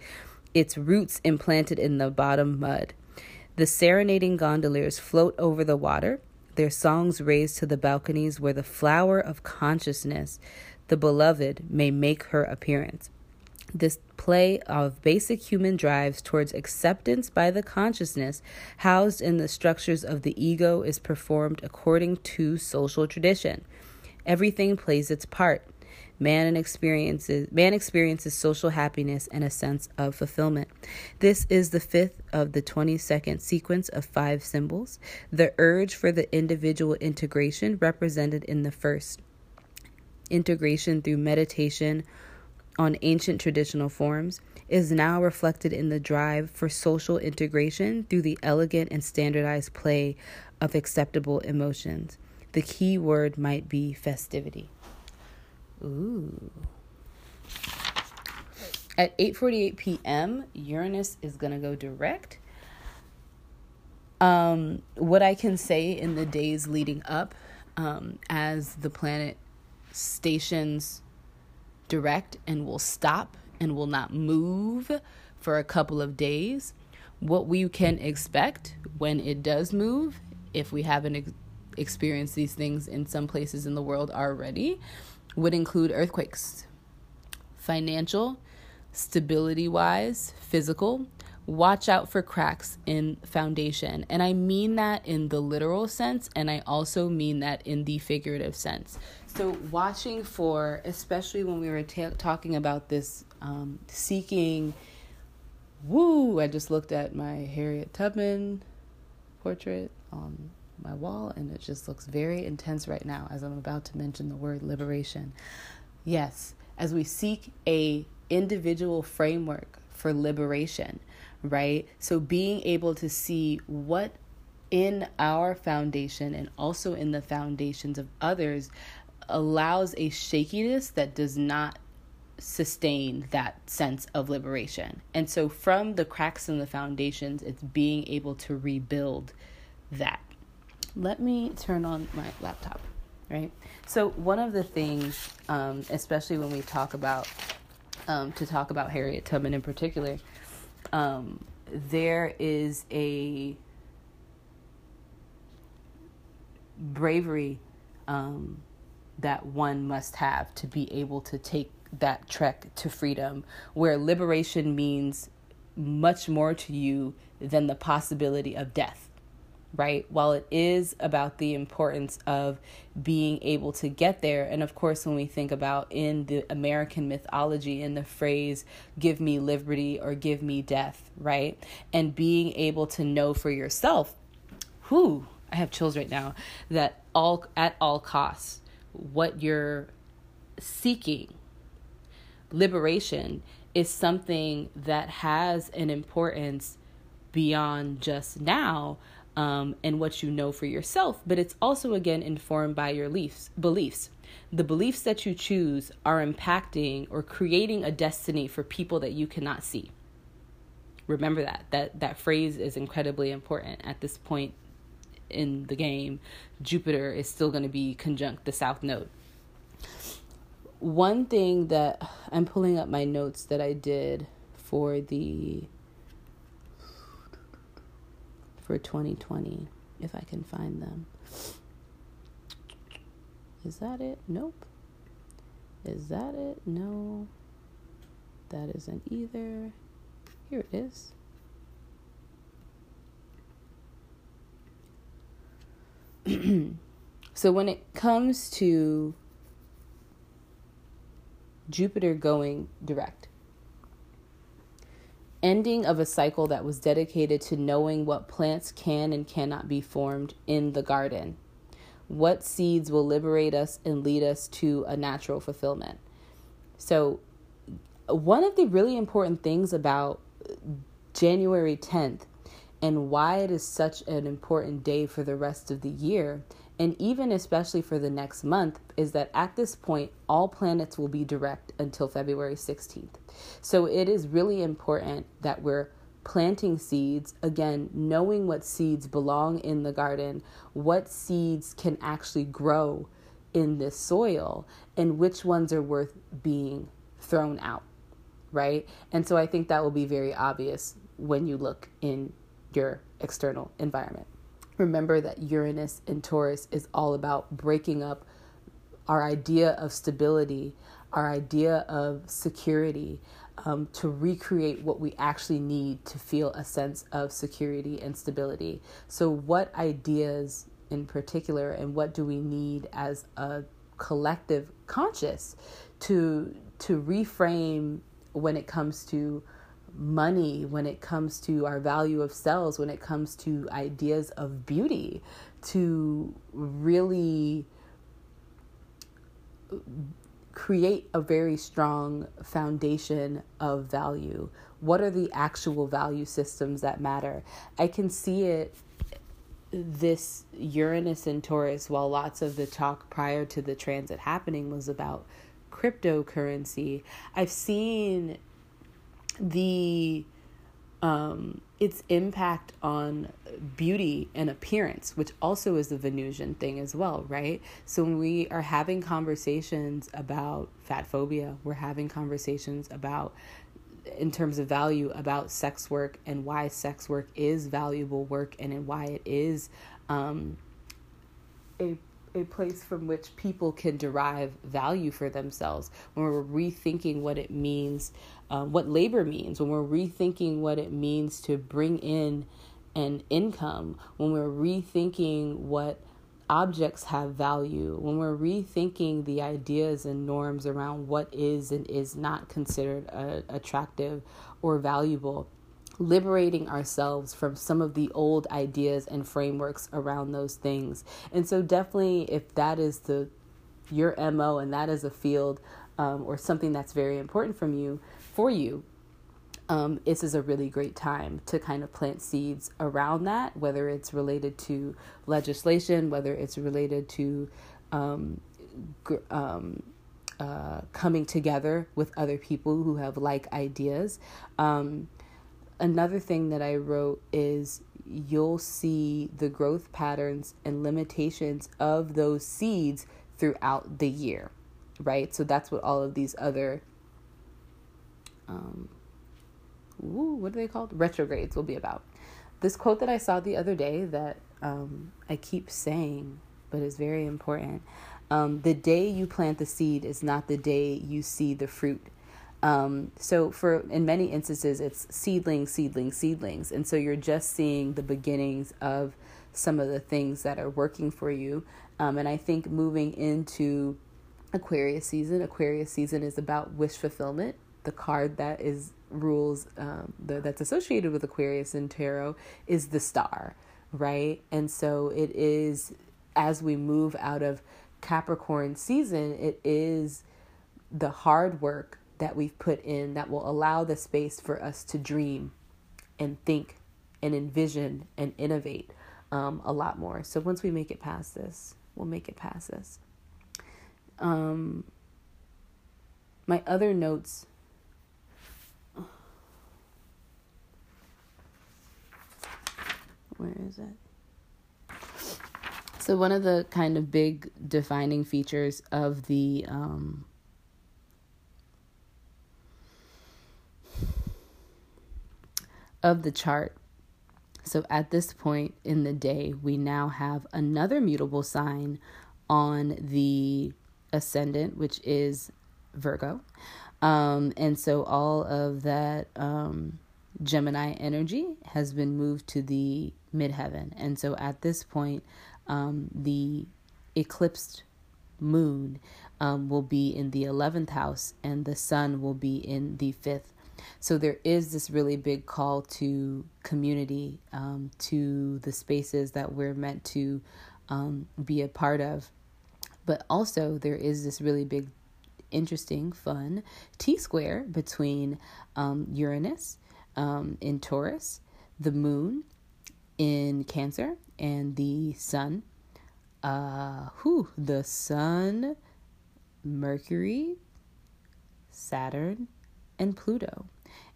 its roots implanted in the bottom mud. The serenading gondoliers float over the water, their songs raised to the balconies where the flower of consciousness, the beloved, may make her appearance. This play of basic human drives towards acceptance by the consciousness housed in the structures of the ego is performed according to social tradition. Everything plays its part man experiences man experiences social happiness and a sense of fulfillment. This is the fifth of the 22nd sequence of five symbols. The urge for the individual integration represented in the first integration through meditation on ancient traditional forms is now reflected in the drive for social integration through the elegant and standardized play of acceptable emotions. The key word might be festivity. Ooh. At 8:48 p.m., Uranus is going to go direct. Um, what I can say in the days leading up um, as the planet stations direct and will stop and will not move for a couple of days, what we can expect when it does move, if we haven't ex- experienced these things in some places in the world already, would include earthquakes, financial, stability wise, physical. Watch out for cracks in foundation. And I mean that in the literal sense, and I also mean that in the figurative sense. So, watching for, especially when we were ta- talking about this um, seeking, woo, I just looked at my Harriet Tubman portrait on my wall, and it just looks very intense right now as I'm about to mention the word liberation. Yes, as we seek a individual framework for liberation, right? So being able to see what in our foundation and also in the foundations of others allows a shakiness that does not sustain that sense of liberation. And so from the cracks in the foundations, it's being able to rebuild that. Let me turn on my laptop, right? So one of the things, um, especially when we talk about, um, to talk about Harriet Tubman in particular, um, there is a bravery um, that one must have to be able to take that trek to freedom, where liberation means much more to you than the possibility of death, right? While it is about the importance of being able to get there, and of course, when we think about in the American mythology, in the phrase, give me liberty or give me death, right? And being able to know for yourself, who I have chills right now, that all at all costs, what you're seeking liberation is something that has an importance beyond just now um, and what you know for yourself, but it's also again informed by your beliefs. Beliefs. The beliefs that you choose are impacting or creating a destiny for people that you cannot see. Remember that that that phrase is incredibly important at this point in the game. Jupiter is still going to be conjunct the south node one thing that I'm pulling up my notes that I did for the for 2020 if I can find them. Is that it? Nope. Is that it? No. That isn't either. Here it is. [clears throat] so when it comes to Jupiter going direct. Ending of a cycle that was dedicated to knowing what plants can and cannot be formed in the garden. What seeds will liberate us and lead us to a natural fulfillment. So, one of the really important things about January 10th and why it is such an important day for the rest of the year and even especially for the next month, is that at this point, all planets will be direct until February 16th. So it is really important that we're planting seeds, again, knowing what seeds belong in the garden, what seeds can actually grow in this soil, and which ones are worth being thrown out, right? And so I think that will be very obvious when you look in your external environment. Remember that Uranus in Taurus is all about breaking up our idea of stability, our idea of security, um, to recreate what we actually need to feel a sense of security and stability. So, what ideas in particular, and what do we need as a collective conscious to to reframe when it comes to money, when it comes to our value of selves, when it comes to ideas of beauty, to really create a very strong foundation of value. What are the actual value systems that matter? I can see it this Uranus and Taurus, while lots of the talk prior to the transit happening was about cryptocurrency, I've seen the um, its impact on beauty and appearance, which also is the Venusian thing as well, right? So when we are having conversations about fat phobia, we're having conversations about in terms of value about sex work and why sex work is valuable work and why it is um, a a place from which people can derive value for themselves. When we're rethinking what it means um, what labor means when we're rethinking what it means to bring in an income when we're rethinking what objects have value when we're rethinking the ideas and norms around what is and is not considered uh, attractive or valuable liberating ourselves from some of the old ideas and frameworks around those things. And so definitely if that is the your MO and that is a field um, or something that's very important from you for you, um, this is a really great time to kind of plant seeds around that, whether it's related to legislation, whether it's related to um, gr- um, uh, coming together with other people who have like ideas. Um, another thing that I wrote is you'll see the growth patterns and limitations of those seeds throughout the year, right? So that's what all of these other, um, ooh, what are they called? Retrogrades will be about. This quote that I saw the other day that um, I keep saying, but is very important. Um, the day you plant the seed is not the day you see the fruit. Um, so for in many instances it's seedlings, seedlings, seedlings, and so you're just seeing the beginnings of some of the things that are working for you. Um, and I think moving into Aquarius season, Aquarius season is about wish fulfillment. The card that is rules um, the, that's associated with Aquarius in tarot is the star, right? And so it is as we move out of Capricorn season, it is the hard work that we've put in that will allow the space for us to dream and think and envision and innovate um, a lot more. So once we make it past this, we'll make it past this. Um, my other notes. Where is it? So one of the kind of big defining features of the um, of the chart. So at this point in the day, we now have another mutable sign on the ascendant, which is Virgo. Um, and so all of that um, Gemini energy has been moved to the midheaven. And so at this point, um, the eclipsed moon um, will be in the 11th house and the sun will be in the fifth so there is this really big call to community, um, to the spaces that we're meant to um, be a part of. But also, there is this really big, interesting, fun T square between um, Uranus um, in Taurus, the moon in Cancer, and the sun. Uh, who the sun, Mercury, Saturn, and Pluto.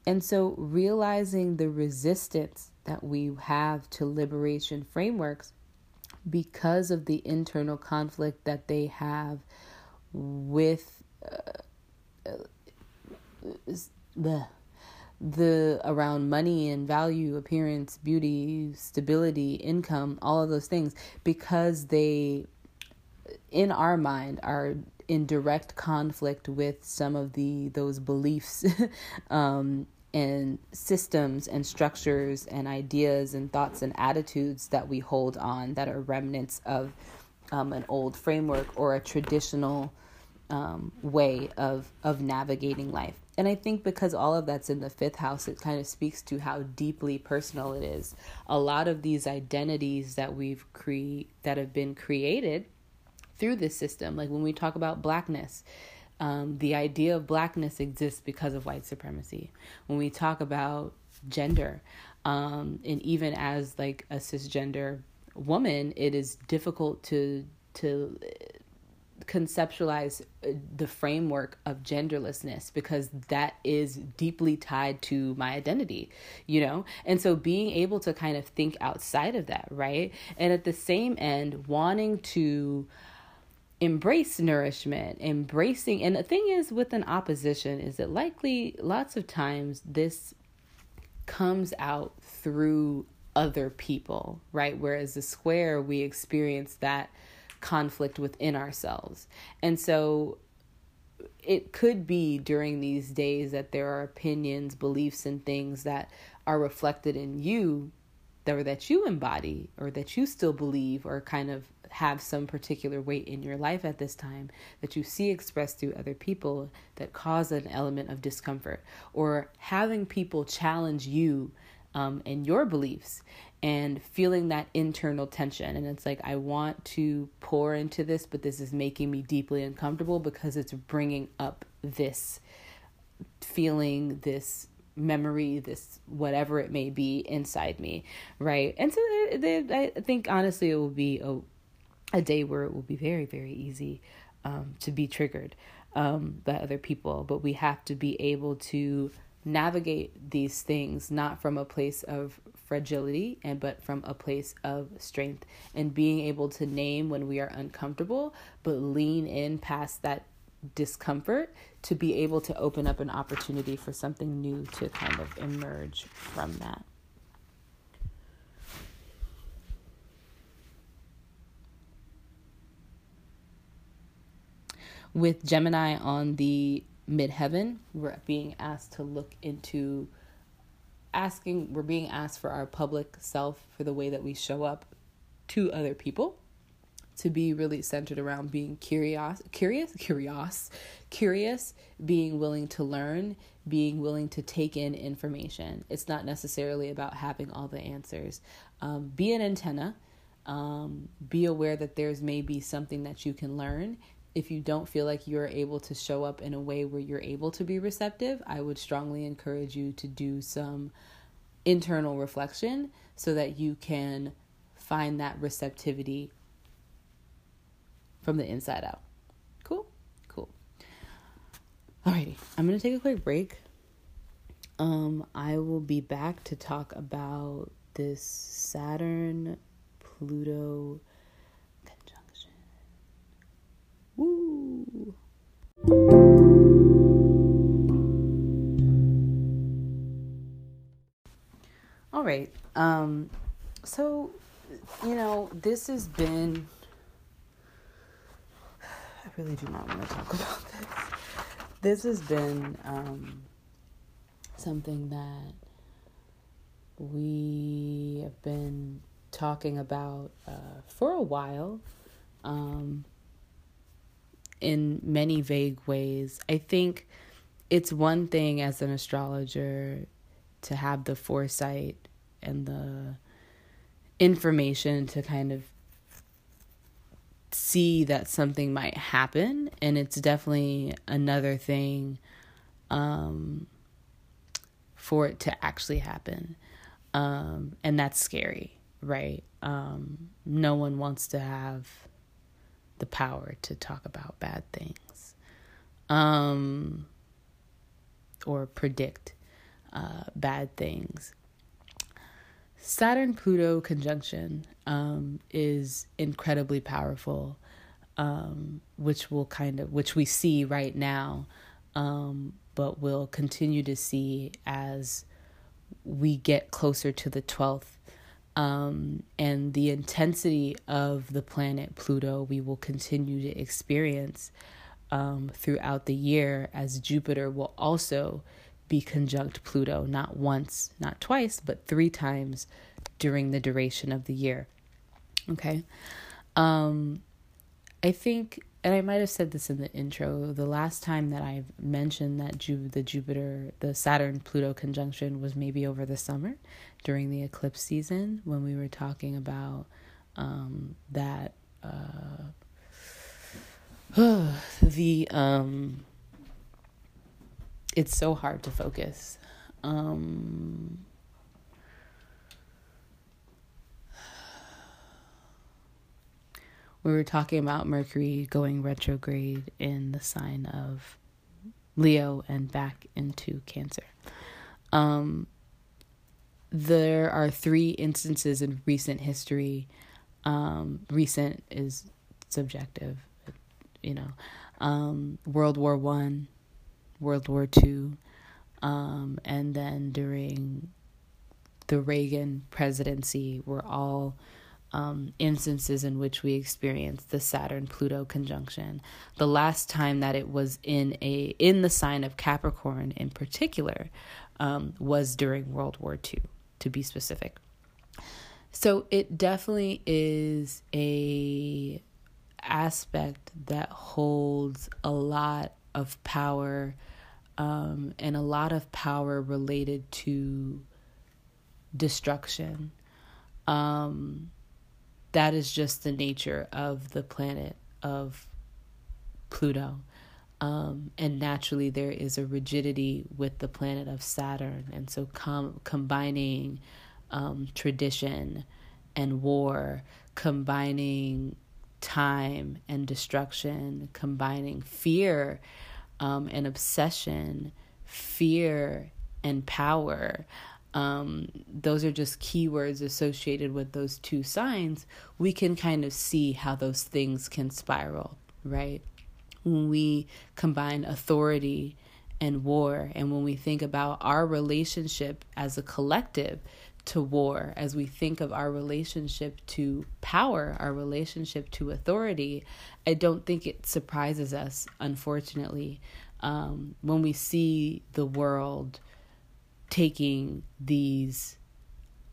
And so realizing the resistance that we have to liberation frameworks because of the internal conflict that they have with uh, the the around money and value, appearance, beauty, stability, income, all of those things because they in our mind are in direct conflict with some of the those beliefs [laughs] um, and systems and structures and ideas and thoughts and attitudes that we hold on that are remnants of um, an old framework or a traditional um, way of of navigating life. And I think because all of that's in the fifth house, it kind of speaks to how deeply personal it is. A lot of these identities that we've cre- that have been created through this system. Like when we talk about blackness, um, the idea of blackness exists because of white supremacy. When we talk about gender, um, and even as like a cisgender woman, it is difficult to to conceptualize uh, the framework of genderlessness because that is deeply tied to my identity, you know? And so being able to kind of think outside of that, right? And at the same end, wanting to embrace nourishment, embracing. And the thing is, with an opposition, is that likely lots of times this comes out through other people, right? Whereas the square, we experience that conflict within ourselves. And so it could be during these days that there are opinions, beliefs, and things that are reflected in you that, or that you embody or that you still believe or kind of have some particular weight in your life at this time that you see expressed through other people that cause an element of discomfort, or having people challenge you um, and your beliefs and feeling that internal tension. And it's like, I want to pour into this, but this is making me deeply uncomfortable because it's bringing up this feeling, this memory, this whatever it may be inside me, right? And so I think honestly, it will be a, a day where it will be very, very easy um, to be triggered um, by other people, but we have to be able to navigate these things not from a place of fragility and but from a place of strength and being able to name when we are uncomfortable but lean in past that discomfort to be able to open up an opportunity for something new to kind of emerge from that with Gemini on the midheaven, we're being asked to look into asking, we're being asked for our public self, for the way that we show up to other people, to be really centered around being curious, curious, curious, curious, being willing to learn, being willing to take in information. It's not necessarily about having all the answers. Um, be an antenna. Um, be aware that there's maybe something that you can learn if you don't feel like you're able to show up in a way where you're able to be receptive, I would strongly encourage you to do some internal reflection so that you can find that receptivity from the inside out. Cool? Cool. Alrighty, I'm to take a quick break. Um, I will be back to talk about this Saturn Pluto right. Um, so, you know, this has been. I really do not want to talk [laughs] about this. This has been um, something that we have been talking about uh, for a while. Um, in many vague ways. I think it's one thing as an astrologer to have the foresight and the information to kind of see that something might happen. And it's definitely another thing um, for it to actually happen. Um, and that's scary right? Um, no one wants to have the power to talk about bad things um, or predict uh, bad things. Saturn Pluto conjunction um, is incredibly powerful, um, which will kind of which we see right now, um, but we'll continue to see as we get closer to the twelfth. Um, and the intensity of the planet Pluto we will continue to experience um, throughout the year as Jupiter will also be conjunct Pluto, not once, not twice, but three times during the duration of the year. Okay. Um, I think and I might have said this in the intro, the last time that I've mentioned that Ju- the Jupiter, the Saturn Pluto conjunction was maybe over the summer during the eclipse season when we were talking about um, that uh, [sighs] the um, it's so hard to focus. Um, we were talking about Mercury going retrograde in the sign of Leo and back into Cancer. Um, there are three instances in recent history. Um, recent is subjective, you know. Um, World War One, World War Two, um, and then during the Reagan presidency, were all um, instances in which we experienced the Saturn Pluto conjunction. The last time that it was in a in the sign of Capricorn in particular um, was during World War II, to be specific. So it definitely is a aspect that holds a lot of power um, and a lot of power related to destruction. Um, that is just the nature of the planet of Pluto. Um, and naturally, there is a rigidity with the planet of Saturn. And so, com- combining um, tradition and war, combining time and destruction, combining fear um, and obsession, fear and power. Um, those are just keywords associated with those two signs. We can kind of see how those things can spiral, right? When we combine authority and war, and when we think about our relationship as a collective to war, as we think of our relationship to power, our relationship to authority, I don't think it surprises us, unfortunately, um, when we see the world taking these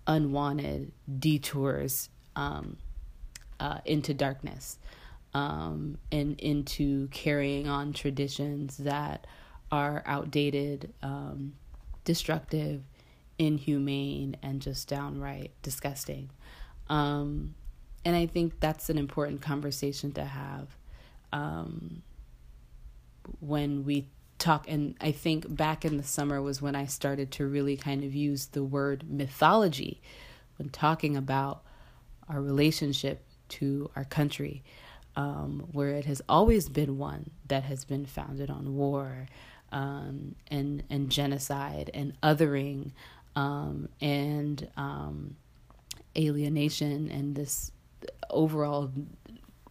unwanted detours um, uh, into darkness um, and into carrying on traditions that are outdated, um, destructive, inhumane and just downright disgusting. Um, and I think that's an important conversation to have um, when we talk. And I think back in the summer was when I started to really kind of use the word mythology when talking about our relationship to our country, um, where it has always been one that has been founded on war. Um, and and genocide and othering um, and um, alienation and this overall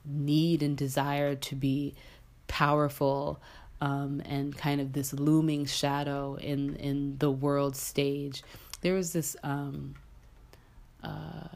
need and desire to be powerful um, and kind of this looming shadow in in the world stage. There was this um, uh,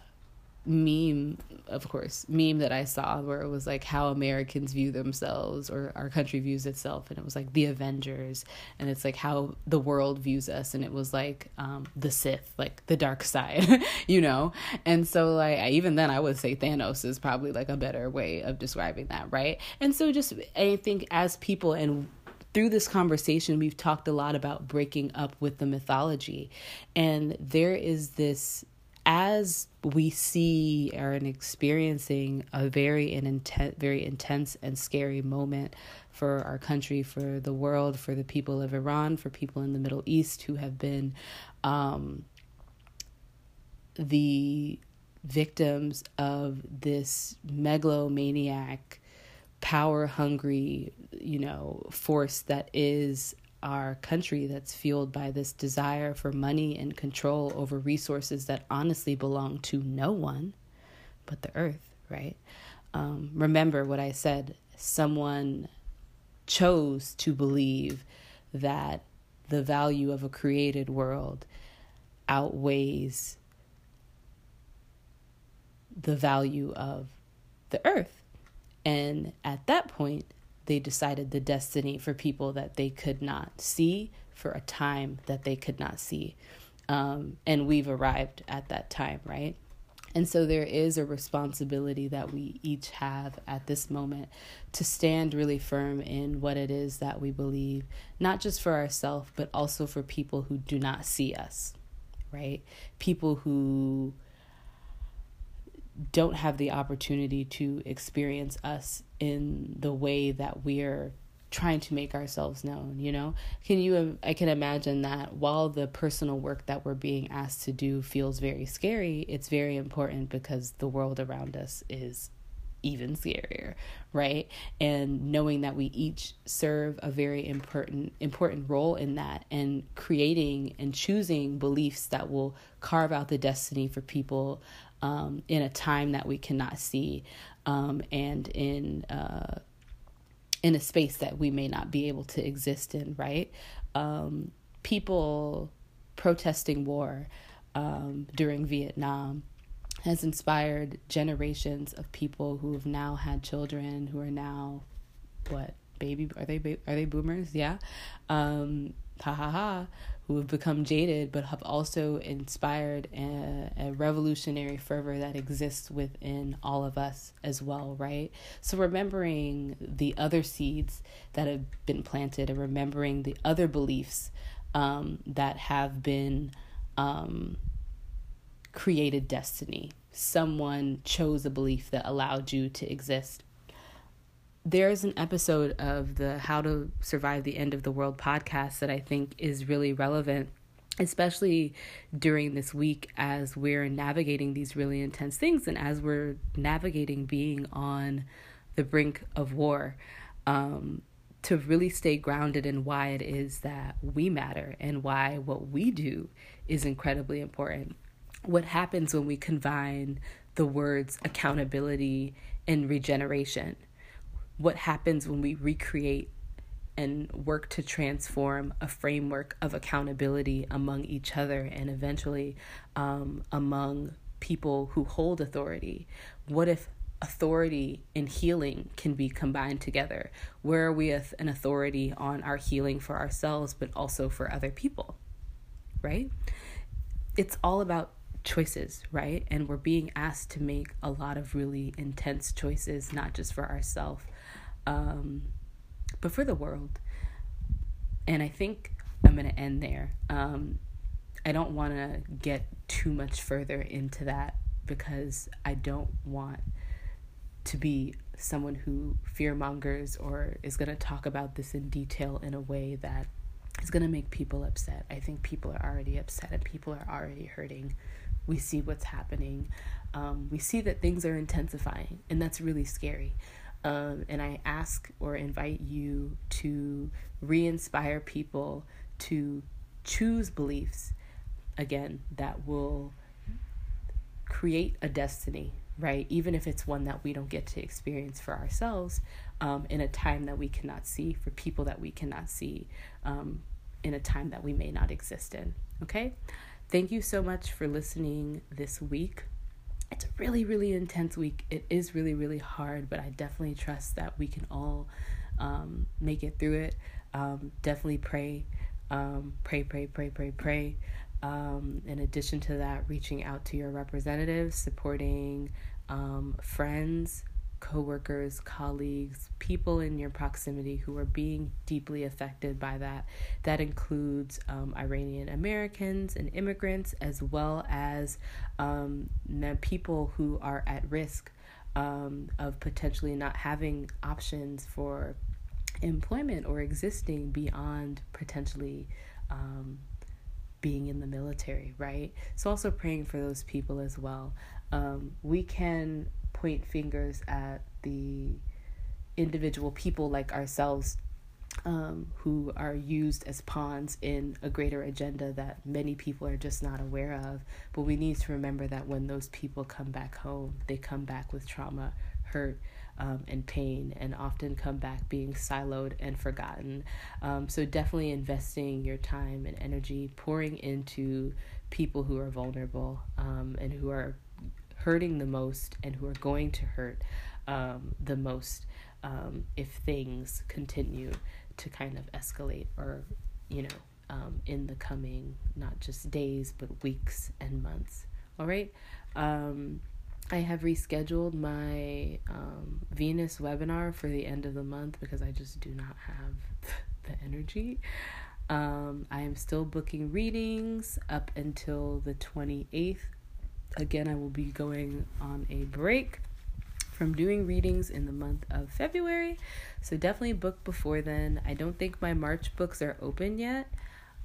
meme, of course, meme that I saw where it was like how Americans view themselves or our country views itself, and it was like the Avengers, and it's like how the world views us, and it was like um, the Sith, like the dark side, [laughs] you know. And so, like I, even then, I would say Thanos is probably like a better way of describing that, right? And so, just I think as people and through this conversation, we've talked a lot about breaking up with the mythology. And there is this as we see or experiencing a very an intense, very intense and scary moment for our country, for the world, for the people of Iran, for people in the Middle East who have been um, the victims of this megalomaniac, power hungry, you know, force that is our country that's fueled by this desire for money and control over resources that honestly belong to no one but the earth, right? Um, remember what I said someone chose to believe that the value of a created world outweighs the value of the earth. And at that point, they decided the destiny for people that they could not see for a time that they could not see. Um, and we've arrived at that time, right? And so there is a responsibility that we each have at this moment to stand really firm in what it is that we believe, not just for ourselves, but also for people who do not see us, right? People who don't have the opportunity to experience us in the way that we're trying to make ourselves known you know? Can you i can imagine that while the personal work that we're being asked to do feels very scary it's very important because the world around us is even scarier right? And knowing that we each serve a very important important role in that and creating and choosing beliefs that will carve out the destiny for people um, in a time that we cannot see um, and in uh, in a space that we may not be able to exist in right? Um, people protesting war um, during vietnam has inspired generations of people who have now had children who are now what baby are they are they boomers? Yeah. Um ha ha ha who have become jaded but have also inspired a, a, revolutionary fervor that exists within all of us as well, right? So, remembering the other seeds that have been planted and remembering the other beliefs um, that have been um, created destiny. Someone chose a belief that allowed you to exist. There's an episode of the How to Survive the End of the World podcast that I think is really relevant, especially during this week as we're navigating these really intense things and as we're navigating being on the brink of war. Um, to really stay grounded in why it is that we matter and why what we do is incredibly important. What happens when we combine the words accountability and regeneration? What happens when we recreate and work to transform a framework of accountability among each other and eventually um, among people who hold authority? What if authority and healing can be combined together. Where are we an authority on our healing for ourselves, but also for other people, right? It's all about choices, right? And we're being asked to make a lot of really intense choices, not just for ourselves, um, but for the world. And I think I'm going to end there. Um, I don't want to get too much further into that because I don't want to be someone who fear mongers or is going to talk about this in detail in a way that is going to make people upset. I think people are already upset and people are already hurting. We see what's happening. Um, we see that things are intensifying, and that's really scary. Um, and I ask or invite you to re inspire people to choose beliefs, again, that will create a destiny right? Even if it's one that we don't get to experience for ourselves um, in a time that we cannot see, for people that we cannot see um, in a time that we may not exist in, okay? Thank you so much for listening this week. It's a really, really intense week. It is really, really hard, but I definitely trust that we can all um, make it through it. Um, definitely pray, um, pray, pray, pray, pray, pray. Um, in addition to that, reaching out to your representatives, supporting um, friends, coworkers, colleagues, people in your proximity who are being deeply affected by that. That includes um, Iranian Americans and immigrants, as well as um, people who are at risk um, of potentially not having options for employment or existing beyond potentially um, being in the military, right? So, also praying for those people as well. Um, we can point fingers at the individual people like ourselves um, who are used as pawns in a greater agenda that many people are just not aware of. But we need to remember that when those people come back home, they come back with trauma, hurt, um, and pain, and often come back being siloed and forgotten. Um, so, definitely investing your time and energy, pouring into people who are vulnerable um, and who are hurting the most and who are going to hurt um, the most um, if things continue to kind of escalate or, you know, um, in the coming not just days but weeks and months. All right. Um, I have rescheduled my um, Venus webinar for the end of the month because I just do not have [laughs] the energy. Um, I am still booking readings up until the 28th. Again, I will be going on a break from doing readings in the month of February. So definitely book before then. I don't think my March books are open yet.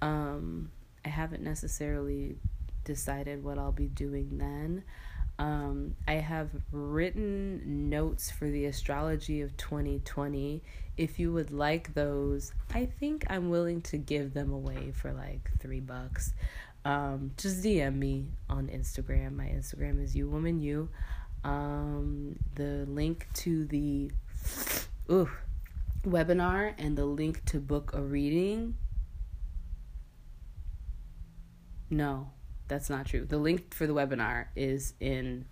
Um, I haven't necessarily decided what I'll be doing then. Um, I have written notes for the astrology of 2020. If you would like those, I think I'm willing to give them away for like three bucks. Um, just DM me on Instagram. My Instagram is you woman you. Um, the link to the ooh, webinar and the link to book a reading. No, that's not true. The link for the webinar is in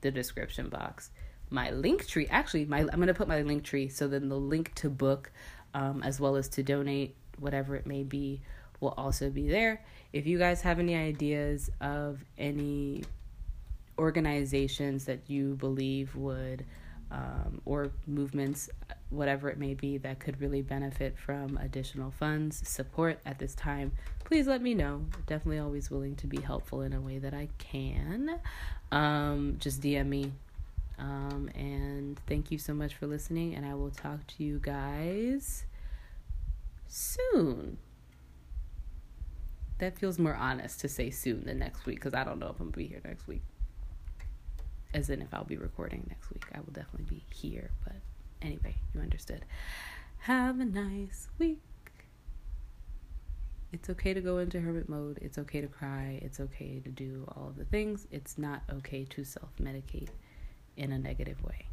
the description box. My link tree, actually, my I'm gonna put my link tree. So then the link to book, um, as well as to donate, whatever it may be, will also be there. If you guys have any ideas of any organizations that you believe would, um, or movements whatever it may be that could really benefit from additional funds, support at this time, please let me know. Definitely always willing to be helpful in a way that I can. Um, just DM me. Um, and thank you so much for listening, and I will talk to you guys soon. That feels more honest to say soon than next week because I don't know if I'm gonna be here next week. As in, if I'll be recording next week, I will definitely be here, but Anyway, you understood. Have a nice week. It's okay to go into hermit mode. It's okay to cry. It's okay to do all of the things. It's not okay to self medicate in a negative way.